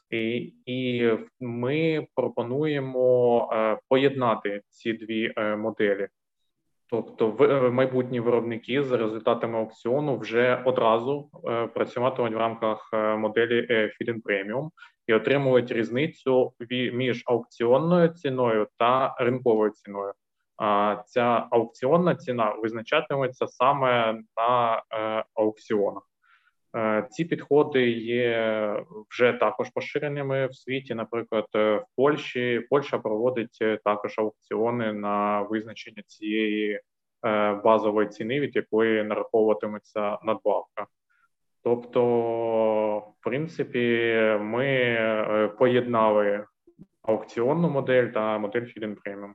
І і ми пропонуємо поєднати ці дві моделі. Тобто, е, майбутні виробники за результатами аукціону вже одразу е, працюватимуть в рамках е, моделі Feed-in Premium і отримують різницю між аукціонною ціною та ринковою ціною. А ця аукціонна ціна визначатиметься саме на аукціонах. Ці підходи є вже також поширеними в світі. Наприклад, в Польщі Польща проводить також аукціони на визначення цієї базової ціни, від якої нараховуватиметься надбавка. Тобто, в принципі, ми поєднали аукціонну модель та модель Feed-in Premium.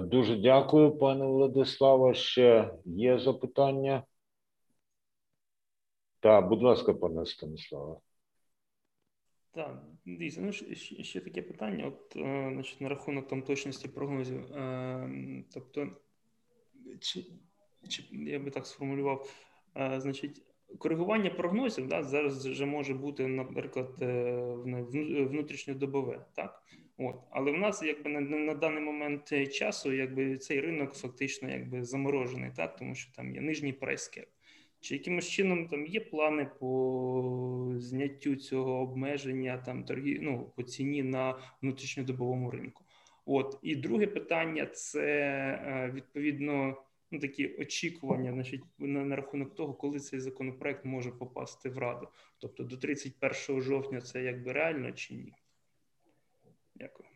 Дуже дякую, пане Владиславе. Ще є запитання? Так, будь ласка, пане Станіславе.
Так, дійсно, ну ще таке питання. От, е, значить, на рахунок там точності прогнозів. Е, тобто, чи, чи я би так сформулював, е, значить, коригування прогнозів да, зараз вже може бути, наприклад, внутрішньодобове, так? От, але в нас якби на, на даний момент часу, якби цей ринок фактично якби заморожений, так, тому що там є нижній прайскеп. Чи якимось чином там є плани по зняттю цього обмеження там торгі, ну, по ціні на внутрішньодобовому ринку? От і друге питання це е, відповідно ну, такі очікування, значить, на, на рахунок того, коли цей законопроект може попасти в раду. Тобто до 31 жовтня це якби реально чи ні? Дякую.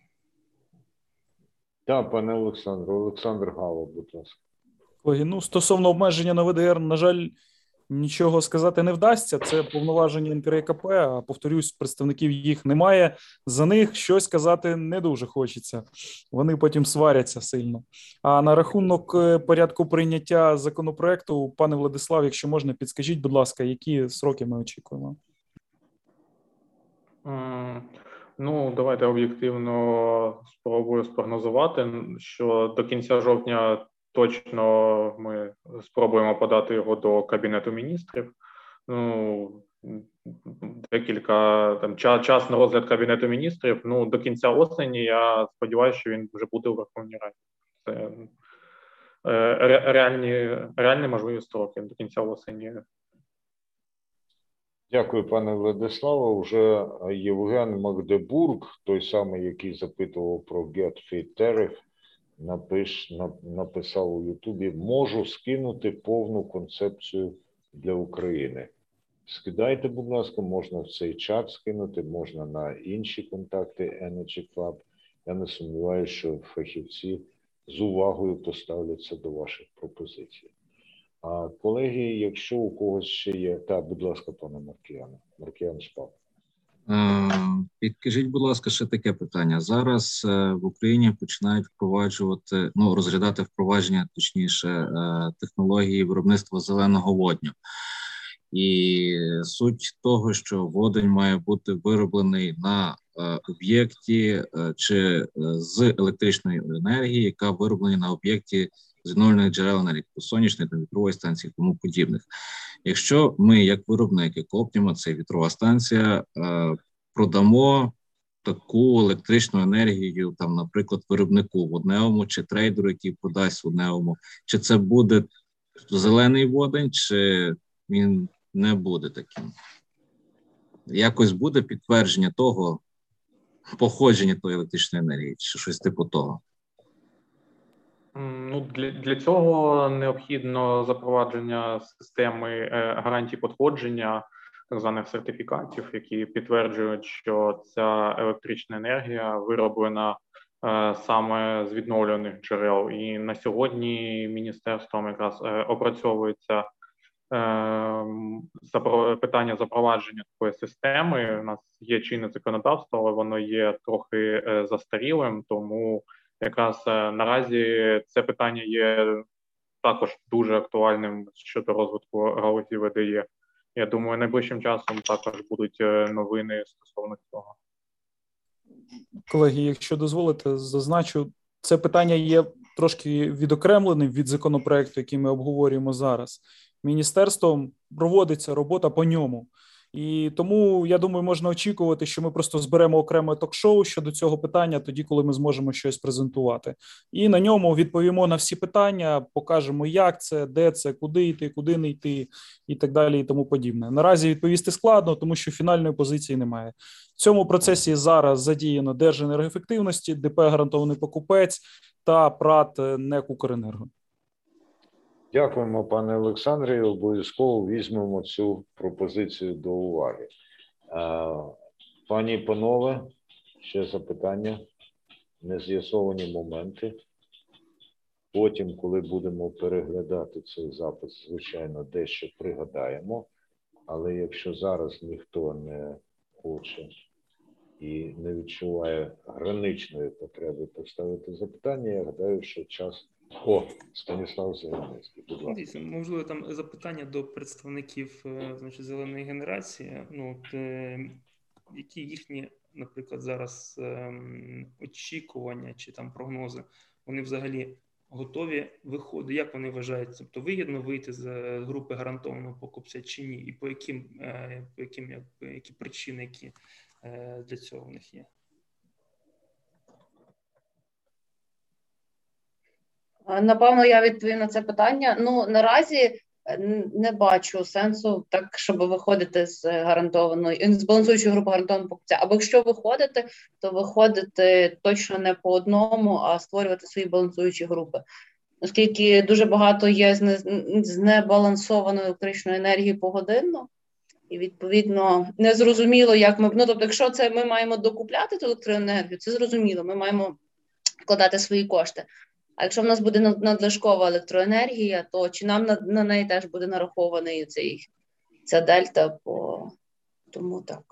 Так, пане Олександре, Олександр Гало, будь ласка.
Ой, ну стосовно обмеження на ВДР, на жаль, Нічого сказати не вдасться. Це повноваження НКРКП, А повторюсь, представників їх немає. За них щось казати не дуже хочеться. Вони потім сваряться сильно. А на рахунок е, порядку прийняття законопроекту, пане Владислав, якщо можна, підскажіть, будь ласка, які сроки ми очікуємо?
Ну, давайте об'єктивно спробую спрогнозувати, що до кінця жовтня Точно ми спробуємо подати його до Кабінету міністрів. ну декілька там час, час на розгляд кабінету міністрів. Ну до кінця осені. Я сподіваюся, що він вже буде у Верховній Раді. Це е, реальні реальні можливі строки до кінця осені.
Дякую, пане Владиславе. Уже Євген Магдебург, той самий, який запитував про Get Fit Tariff, напиш, написав у Ютубі: можу скинути повну концепцію для України. Скидайте, будь ласка, можна в цей чат скинути, можна на інші контакти Energy Club. Я не сумніваюся, що фахівці з увагою поставляться до ваших пропозицій. А колеги, якщо у когось ще є, так, будь ласка, пане Маркіяне, Маркіян спав.
Підкажіть, будь ласка, ще таке питання. Зараз е, в Україні починають впроваджувати, ну розглядати впровадження, точніше, е, технології виробництва зеленого водню. І суть того, що водень має бути вироблений на е, об'єкті чи з електричної енергії, яка вироблена на об'єкті з відновлених джерел енергії, сонячної та вітрової станції, тому подібних. Якщо ми, як виробники Коптіма, це вітрова станція, е, продамо таку електричну енергію, там, наприклад, виробнику водневому чи трейдеру, який продасть водневому, чи це буде зелений водень, чи він не буде таким. Якось буде підтвердження того походження тої електричної енергії, чи щось типу того.
Ну для для цього необхідно запровадження системи е, гарантій подходження, так званих сертифікатів, які підтверджують, що ця електрична енергія вироблена е, саме з відновлюваних джерел. І на сьогодні міністерством якраз е, опрацьовується питання запровадження такої системи. У нас є чинне законодавство, але воно є трохи застарілим, тому якраз е, наразі це питання є також дуже актуальним щодо розвитку галузі ВДЄ. Я думаю, найближчим часом також будуть е, новини стосовно цього.
Колеги, якщо дозволите, зазначу, це питання є трошки відокремленим від законопроекту, який ми обговорюємо зараз. Міністерством проводиться робота по ньому. І тому я думаю, можна очікувати, що ми просто зберемо окреме ток-шоу щодо цього питання, тоді, коли ми зможемо щось презентувати, і на ньому відповімо на всі питання, покажемо, як це, де це, куди йти, куди не йти, і так далі, і тому подібне. Наразі відповісти складно, тому що фінальної позиції немає. В цьому процесі зараз задіяно Держенергоефективності, ДП гарантований покупець та ПРАТ НЕК «Укренерго».
Дякуємо, пане Олександре. Обов'язково візьмемо цю пропозицію до уваги. Пані і панове, ще запитання, нез'ясовані моменти. Потім, коли будемо переглядати цей запис, звичайно, дещо пригадаємо. Але якщо зараз ніхто не хоче і не відчуває граничної потреби поставити запитання, я гадаю, що час о, Станіслав Зеленський, будь ласка.
Дійсно, можливо, там запитання до представників е, значить, зеленої генерації. Ну, от, е, які їхні, наприклад, зараз е, очікування чи там прогнози, вони взагалі готові виходити? Як вони вважають? Тобто вигідно вийти з групи гарантованого покупця чи ні? І по яким, по яким які причини, які для цього в них є?
Напевно, я відповім на це питання. Ну наразі е, не бачу сенсу так, щоб виходити з гарантованої з балансуючої групи гарантованого покупця. Або якщо виходити, то виходити точно не по одному, а створювати свої балансуючі групи. Оскільки дуже багато є з небалансованої електричної енергії погодинно, і відповідно незрозуміло, як ми ну, тобто, якщо це ми маємо докупляти цю електроенергію, це зрозуміло. Ми маємо вкладати свої кошти. А якщо в нас буде надлишкова електроенергія, то чи нам на, на неї теж буде нарахований цей ця дельта, по тому так.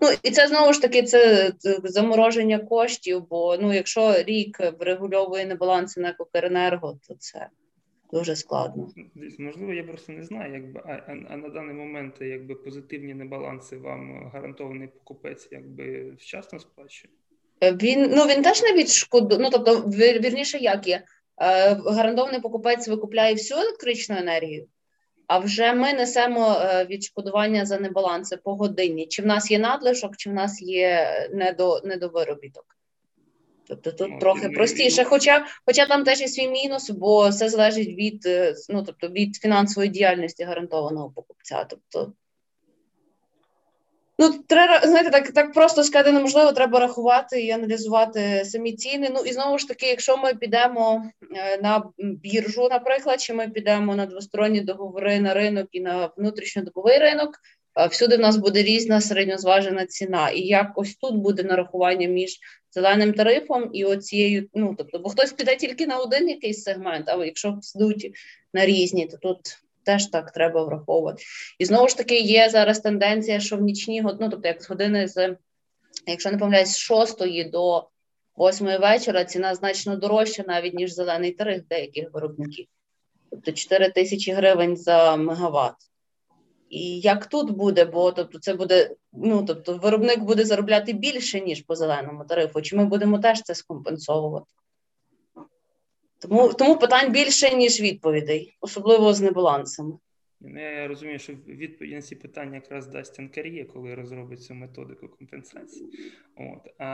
Ну і це знову ж таки це замороження коштів. Бо ну, якщо рік врегульовує небаланси на Кокеренерго, то це дуже складно.
Можливо, я просто не знаю, якби а, а на даний момент якби позитивні небаланси вам гарантований покупець, якби вчасно сплачує.
Він ну він теж не відшкоду. Ну тобто, вірніше, як є е, гарантований покупець викупляє всю електричну енергію. а вже ми несемо е, відшкодування за небаланси по годині. Чи в нас є надлишок, чи в нас є недо, недовиробіток. Тобто тут ну, трохи простіше. Хоча хоча там теж є свій мінус, бо все залежить від е, ну, тобто від фінансової діяльності гарантованого покупця. Тобто Ну, треба знаєте, так так просто сказати неможливо, треба рахувати і аналізувати самі ціни. Ну і знову ж таки, якщо ми підемо е, на біржу, наприклад, чи ми підемо на двосторонні договори на ринок і на внутрішньодобовий ринок, всюди в нас буде різна середньозважена ціна. І якось тут буде нарахування між зеленим тарифом і оцією. Ну тобто, бо хтось піде тільки на один якийсь сегмент, а якщо підуть на різні, то тут теж так треба враховувати. І знову ж таки є зараз тенденція, що в нічні ну, тобто як з години з, якщо не помиляюсь, з 6 до 8 вечора ціна значно дорожча навіть ніж зелений тариф деяких виробників. Тобто 4 тисячі гривень за мегаватт. І як тут буде, бо тобто це буде, ну тобто виробник буде заробляти більше, ніж по зеленому тарифу, чи ми будемо теж це скомпенсовувати? Тому тому питань більше, ніж відповідей, особливо з небалансами.
Ну, Я розумію, що відповідь на ці питання якраз дасть Анкарія, коли розробить цю методику компенсації. От. А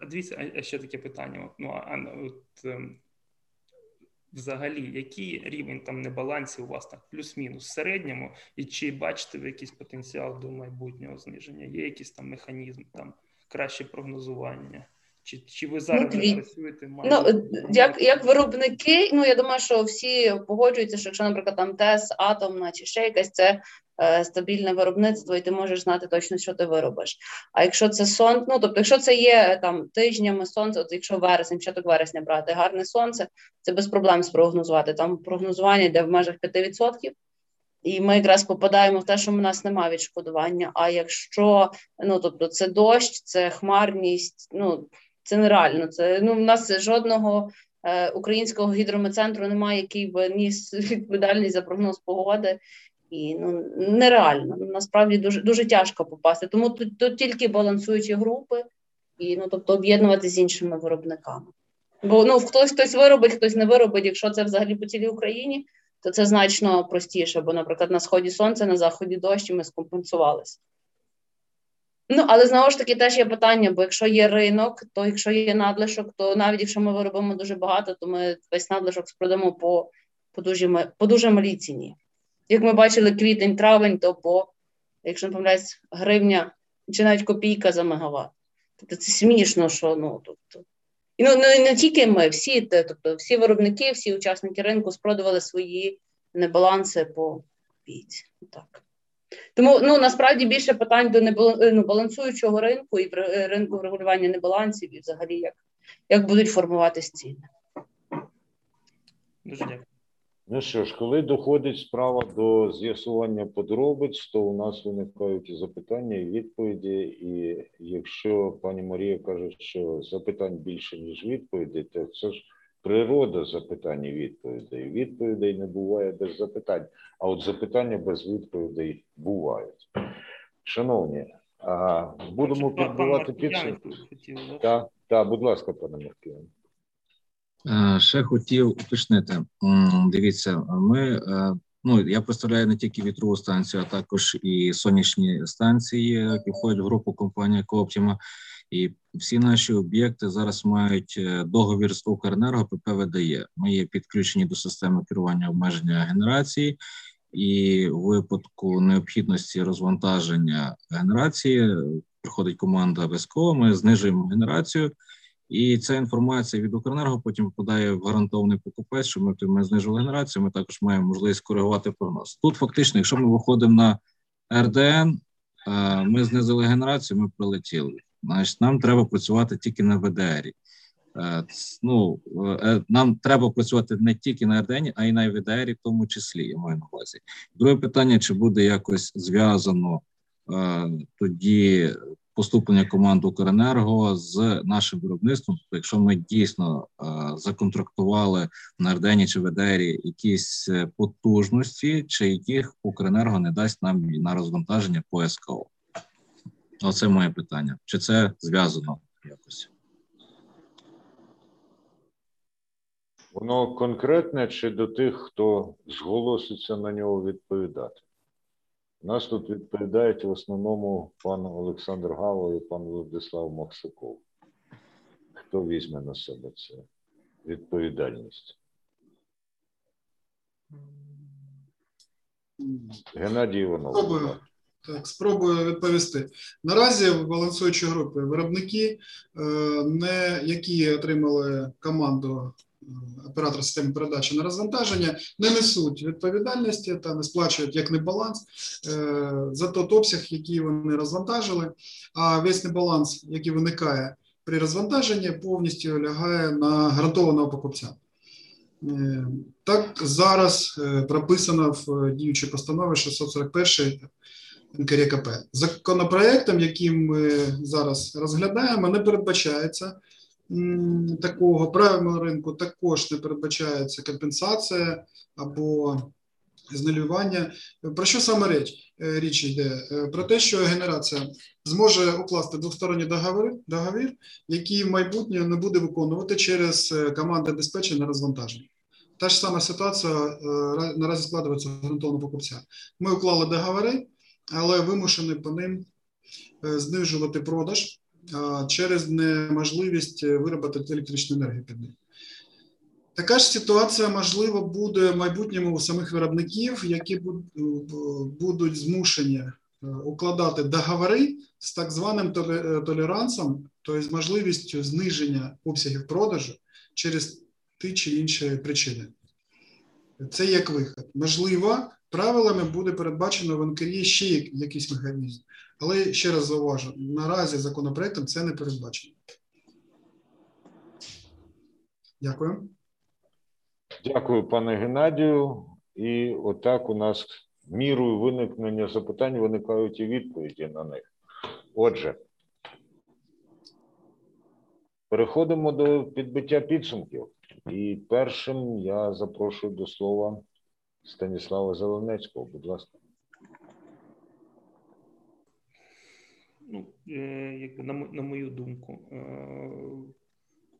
а дивіться, а ще таке питання. От, ну, а, от, ем, Взагалі, який рівень там небалансів у вас так плюс-мінус в середньому, і чи бачите ви якийсь потенціал до майбутнього зниження? Є якийсь там механізм, там краще прогнозування? Чи чи ви зараз ну, працюєте?
Ну, як як виробники, ну я думаю, що всі погоджуються, що якщо, наприклад, там ТЕС, атомна чи ще якась це е, стабільне виробництво, і ти можеш знати точно, що ти виробиш. А якщо це сон, ну тобто, якщо це є там тижнями сонце, от якщо вересень, початок вересня брати гарне сонце, це без проблем спрогнозувати. Там прогнозування йде в межах 5%. І ми якраз попадаємо в те, що в нас немає відшкодування. А якщо ну тобто це дощ, це хмарність, ну це нереально. Це ну в нас жодного е, українського гідрометцентру немає, який би ніс відповідальність за прогноз погоди. І ну нереально. Насправді дуже дуже тяжко попасти. Тому тут, тут тільки балансуючі групи, і ну тобто об'єднувати з іншими виробниками. Бо ну хтось хтось виробить, хтось не виробить. Якщо це взагалі по цілій Україні, то це значно простіше. Бо, наприклад, на сході сонце, на заході дощ, і ми скомпенсувалися. Ну, але знову ж таки теж є питання, бо якщо є ринок, то якщо є надлишок, то навіть якщо ми виробимо дуже багато, то ми весь надлишок спродамо по по дуже, по дуже малій ціні. Як ми бачили квітень, травень, то по, якщо не помиляюсь, гривня чи навіть копійка за мегаватт. Тобто це смішно, що ну тобто. І ну не, не тільки ми, всі, тобто всі виробники, всі учасники ринку спродували свої небаланси по пійці. Так. Тому ну насправді більше питань до ну, балансуючого ринку і е, ринку врегулювання небалансів, і взагалі як як будуть формуватись ціни.
Дуже дякую.
Ну що ж, коли доходить справа до з'ясування подробиць, то у нас виникають і запитання, і відповіді. І якщо пані Марія каже, що запитань більше ніж відповідей, то це ж природа запитань і відповідей. Відповідей не буває без запитань, а от запитання без відповідей бувають. Шановні, а, будемо підбивати підсумки. Так, так, будь ласка, пане Марківен.
Ще хотів уточнити. Дивіться, ми е, ну я представляю не тільки вітрову станцію, а також і сонячні станції, які входять в групу компанії Коптіма. І всі наші об'єкти зараз мають е, договір з Укренерго ПП видає. Ми є підключені до системи керування обмеження генерації, і в випадку необхідності розвантаження генерації приходить команда ВСКО, Ми знижуємо генерацію. І ця інформація від Укренерго потім попадає в гарантований покупець, що ми ми знижили генерацію. Ми також маємо можливість коригувати прогноз. Тут фактично, якщо ми виходимо на РДН, е, ми знизили генерацію, ми прилетіли. Значить, нам треба працювати тільки на ВДРі. Е, ну, е, Нам треба працювати не тільки на РДН, а й на ВДРі, в тому числі, я маю на увазі. Друге питання: чи буде якось зв'язано тоді поступлення команд Укренерго з нашим виробництвом. Тобто, якщо ми дійсно е, законтрактували на Ардені чи ВДРі якісь е, потужності, чи яких Укренерго не дасть нам на розвантаження по СКО? Оце моє питання. Чи це зв'язано якось?
Воно конкретне чи до тих, хто зголоситься на нього відповідати? Нас тут відповідають в основному пан Олександр Гало і пан Владислав Максиков. Хто візьме на себе це відповідальність? Геннадій Іванов.
Так, спробую відповісти. Наразі в балансуючій групі виробники, е, не, які отримали команду е, оператора системи передачі на розвантаження, не несуть відповідальності та не сплачують як небаланс е, за той обсяг, який вони розвантажили, а весь небаланс, який виникає при розвантаженні, повністю лягає на гарантованого покупця. Так зараз прописано в діючій постанові 641 НКРКП. Законопроектом, яким ми зараз розглядаємо, не передбачається такого правильного ринку, також не передбачається компенсація або знелювання. Про що саме річ? Е, річ йде? Про те, що генерація зможе укласти двосторонній договір, договір, який в майбутньому не буде виконувати через команди диспетчення розвантаження. Та ж сама ситуація е, наразі складається гарантовано покупця. Ми уклали договори, але вимушені по ним е, знижувати продаж через неможливість виробити електричну енергію під них. Така ж ситуація, можливо, буде в майбутньому у самих виробників, які будуть змушені е, укладати договори з так званим толерансом, тобто з можливістю зниження обсягів продажу через ті чи інші причини. Це як вихід. Можливо, правилами буде передбачено в НКРІ ще якийсь механізм. Але ще раз зауважу: наразі законопроектом це не передбачено. Дякую.
Дякую, пане Геннадію. І отак у нас мірою виникнення запитань виникають і відповіді на них. Отже, переходимо до підбиття підсумків. І першим я запрошую до слова Станіслава Зеленецького. Будь ласка.
Ну, е, якби на на мою думку, е,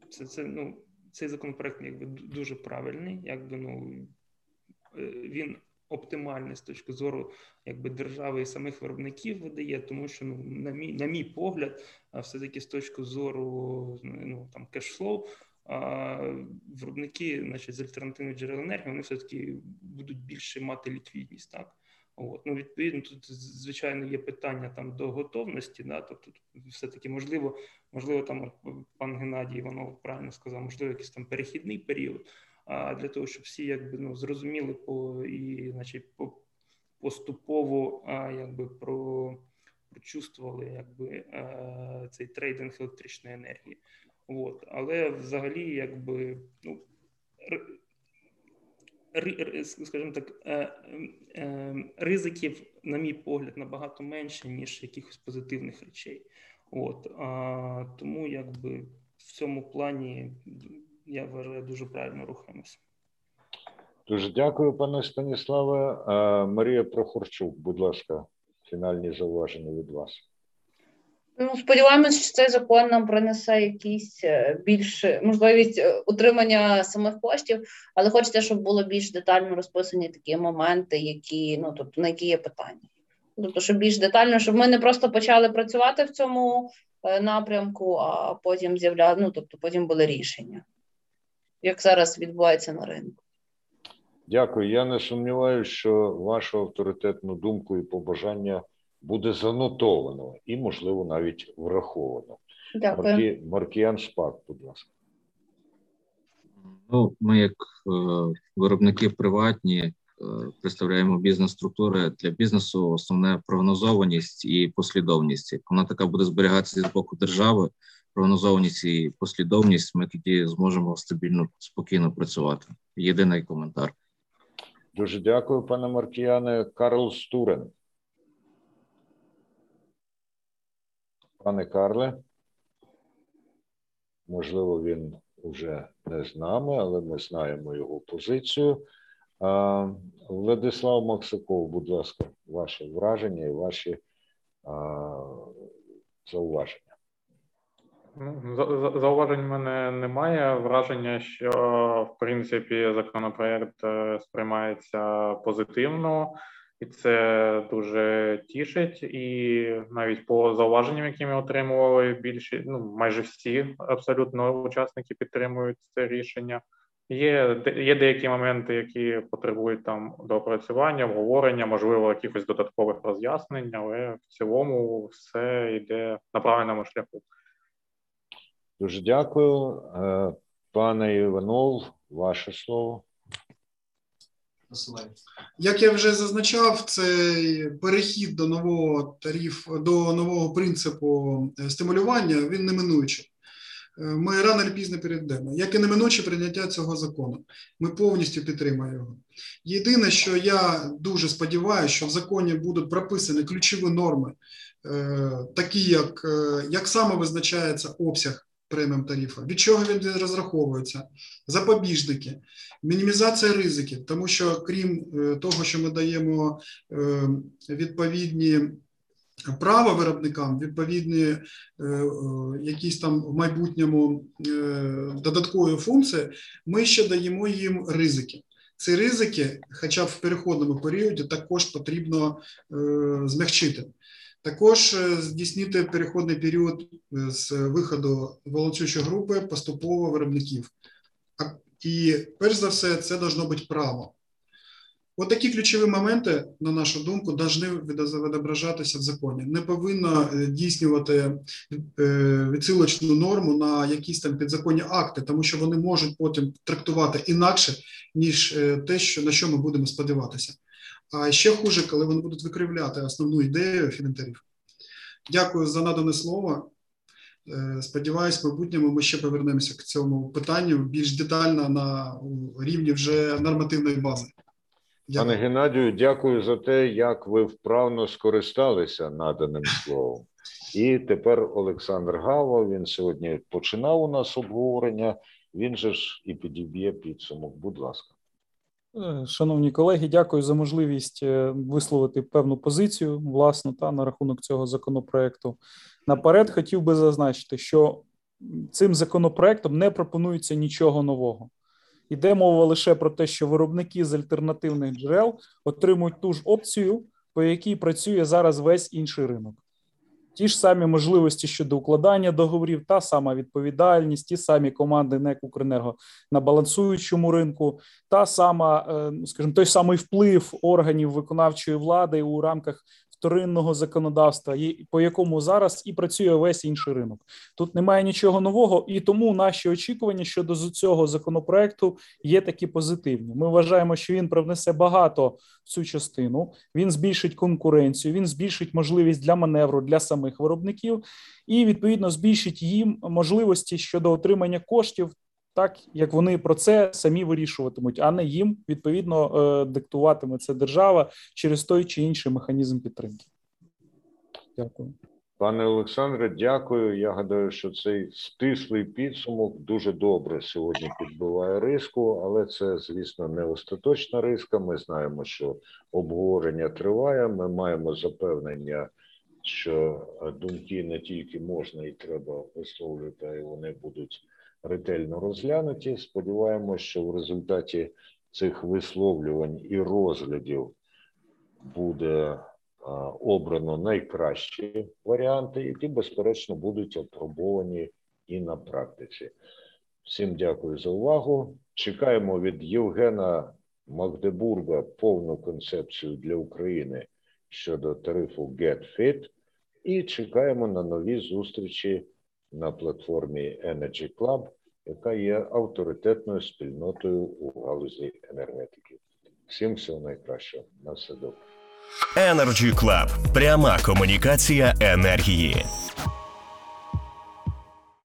це це ну цей законопроект якби дуже правильний. Якби ну е, він оптимальний з точки зору якби держави і самих виробників видає, тому що ну на мій на мій погляд, все таки з точки зору ну там кешфлоу, виробники значить, з альтернативних джерел енергії вони все-таки будуть більше мати ліквідність. так. От. Ну, Відповідно, тут, звичайно, є питання там до готовності, да, тобто все-таки можливо, можливо, там пан Геннадій Іванов правильно сказав, можливо, якийсь там перехідний період, а для того, щоб всі якби ну, зрозуміли по і значить, по, поступово а, якби про прочувствували якби, а, цей трейдинг електричної енергії. От. Але взагалі, якби ну, скажімо так, е, е, ризиків, на мій погляд, набагато менше, ніж якихось позитивних речей. От а, Тому якби в цьому плані я вважаю дуже правильно рухаємося.
Дуже дякую, пане Станіславе. Марія Прохорчук, будь ласка, фінальні зауваження від вас.
Ну, сподіваємось, що цей закон нам принесе якісь е, більш можливість е, утримання самих коштів, але хочеться, щоб було більш детально розписані такі моменти, які ну тобто на які є питання. Тобто, щоб більш детально, щоб ми не просто почали працювати в цьому е, напрямку, а потім з'являли, ну тобто потім були рішення, як зараз відбувається на ринку.
Дякую. Я не сумніваюся, що вашу авторитетну думку і побажання буде занотовано і, можливо, навіть враховано.
Дякую. Маркі,
Маркіян Шпак, будь ласка.
Ну, Ми, як е, виробники приватні, е, представляємо бізнес-структури для бізнесу. Основне прогнозованість і послідовність. Як вона така буде зберігатися з боку держави, прогнозованість і послідовність, ми тоді зможемо стабільно спокійно працювати. Єдиний коментар.
Дуже дякую, пане Маркіяне. Карл Стурен. Пане Карле, можливо, він вже не з нами, але ми знаємо його позицію. Владислав Максаков, будь ласка, ваші враження і ваші зауваження.
Ну, зауважень в мене немає. Враження, що в принципі законопроект е, сприймається позитивно, і це дуже тішить. І навіть по зауваженням, які ми отримували, більші ну майже всі абсолютно учасники підтримують це рішення. Є є деякі моменти, які потребують там доопрацювання, обговорення, можливо, якихось додаткових роз'яснень, але в цілому все йде на правильному шляху.
Дуже дякую, е, пане Іванов, ваше слово.
Як я вже зазначав, цей перехід до нового тариф, до нового принципу е, стимулювання він неминучий. Е, ми рано чи пізно перейдемо, як і неминуче прийняття цього закону. Ми повністю підтримуємо його. Єдине, що я дуже сподіваюся, що в законі будуть прописані ключові норми, такі як як саме визначається обсяг преміум тарифу, від чого він розраховується, запобіжники, мінімізація ризиків, тому що крім е, того, що ми даємо е, відповідні права виробникам, відповідні е, якісь там в майбутньому додаткові функції, ми ще даємо їм ризики. Ці ризики, хоча б в переходному періоді, також потрібно змягчити. Також е, здійснити переходний період е, з виходу волонцючої групи поступово виробників. І перш за все, це должно бути право. От такі ключові моменти, на нашу думку, повинні відображатися в законі. Не повинно е, дійснювати відсилочну норму на якісь там підзаконні акти, тому що вони можуть потім трактувати інакше, ніж те, що, на що ми будемо сподіватися. А ще хуже, коли вони будуть викривляти основну ідею фінансерів. Дякую за надане слово. Е, сподіваюсь, в майбутньому ми ще повернемося к цьому питанню більш детально на рівні вже нормативної бази.
Дякую. Пане Геннадію, дякую за те, як ви вправно скористалися наданим словом. І тепер Олександр Гава. Він сьогодні починав у нас обговорення. Він же ж і підіб'є підсумок. Будь ласка.
Е, шановні колеги, дякую за можливість е, висловити певну позицію власну та на рахунок цього законопроекту. Наперед хотів би зазначити, що цим законопроектом не пропонується нічого нового. Йде мова лише про те, що виробники з альтернативних джерел отримують ту ж опцію, по якій працює зараз весь інший ринок ті ж самі можливості щодо укладання договорів, та сама відповідальність, ті самі команди НЕК «Укренерго» на балансуючому ринку, та сама, е, скажімо, той самий вплив органів виконавчої влади у рамках вторинного законодавства, по якому зараз і працює весь інший ринок. Тут немає нічого нового, і тому наші очікування щодо цього законопроекту є такі позитивні. Ми вважаємо, що він привнесе багато в цю частину. Він збільшить конкуренцію, він збільшить можливість для маневру для самих виробників, і відповідно збільшить їм можливості щодо отримання коштів так як вони про це самі вирішуватимуть, а не їм відповідно е, диктуватиме це держава через той чи інший механізм підтримки. Дякую.
Пане Олександре, дякую. Я гадаю, що цей стислий підсумок дуже добре сьогодні підбиває риску, але це, звісно, не остаточна риска. Ми знаємо, що обговорення триває. Ми маємо запевнення, що думки не тільки можна і треба висловлювати, а вони будуть ретельно розглянуті. Сподіваємося, що в результаті цих висловлювань і розглядів буде обрано найкращі варіанти, які, безперечно, будуть апробовані і на практиці. Всім дякую за увагу. Чекаємо від Євгена Магдебурга повну концепцію для України щодо тарифу GetFit і чекаємо на нові зустрічі на платформі Energy Club, яка є авторитетною спільнотою у галузі енергетики. Всім всього найкращого. На все добре.
Energy Club. пряма комунікація енергії.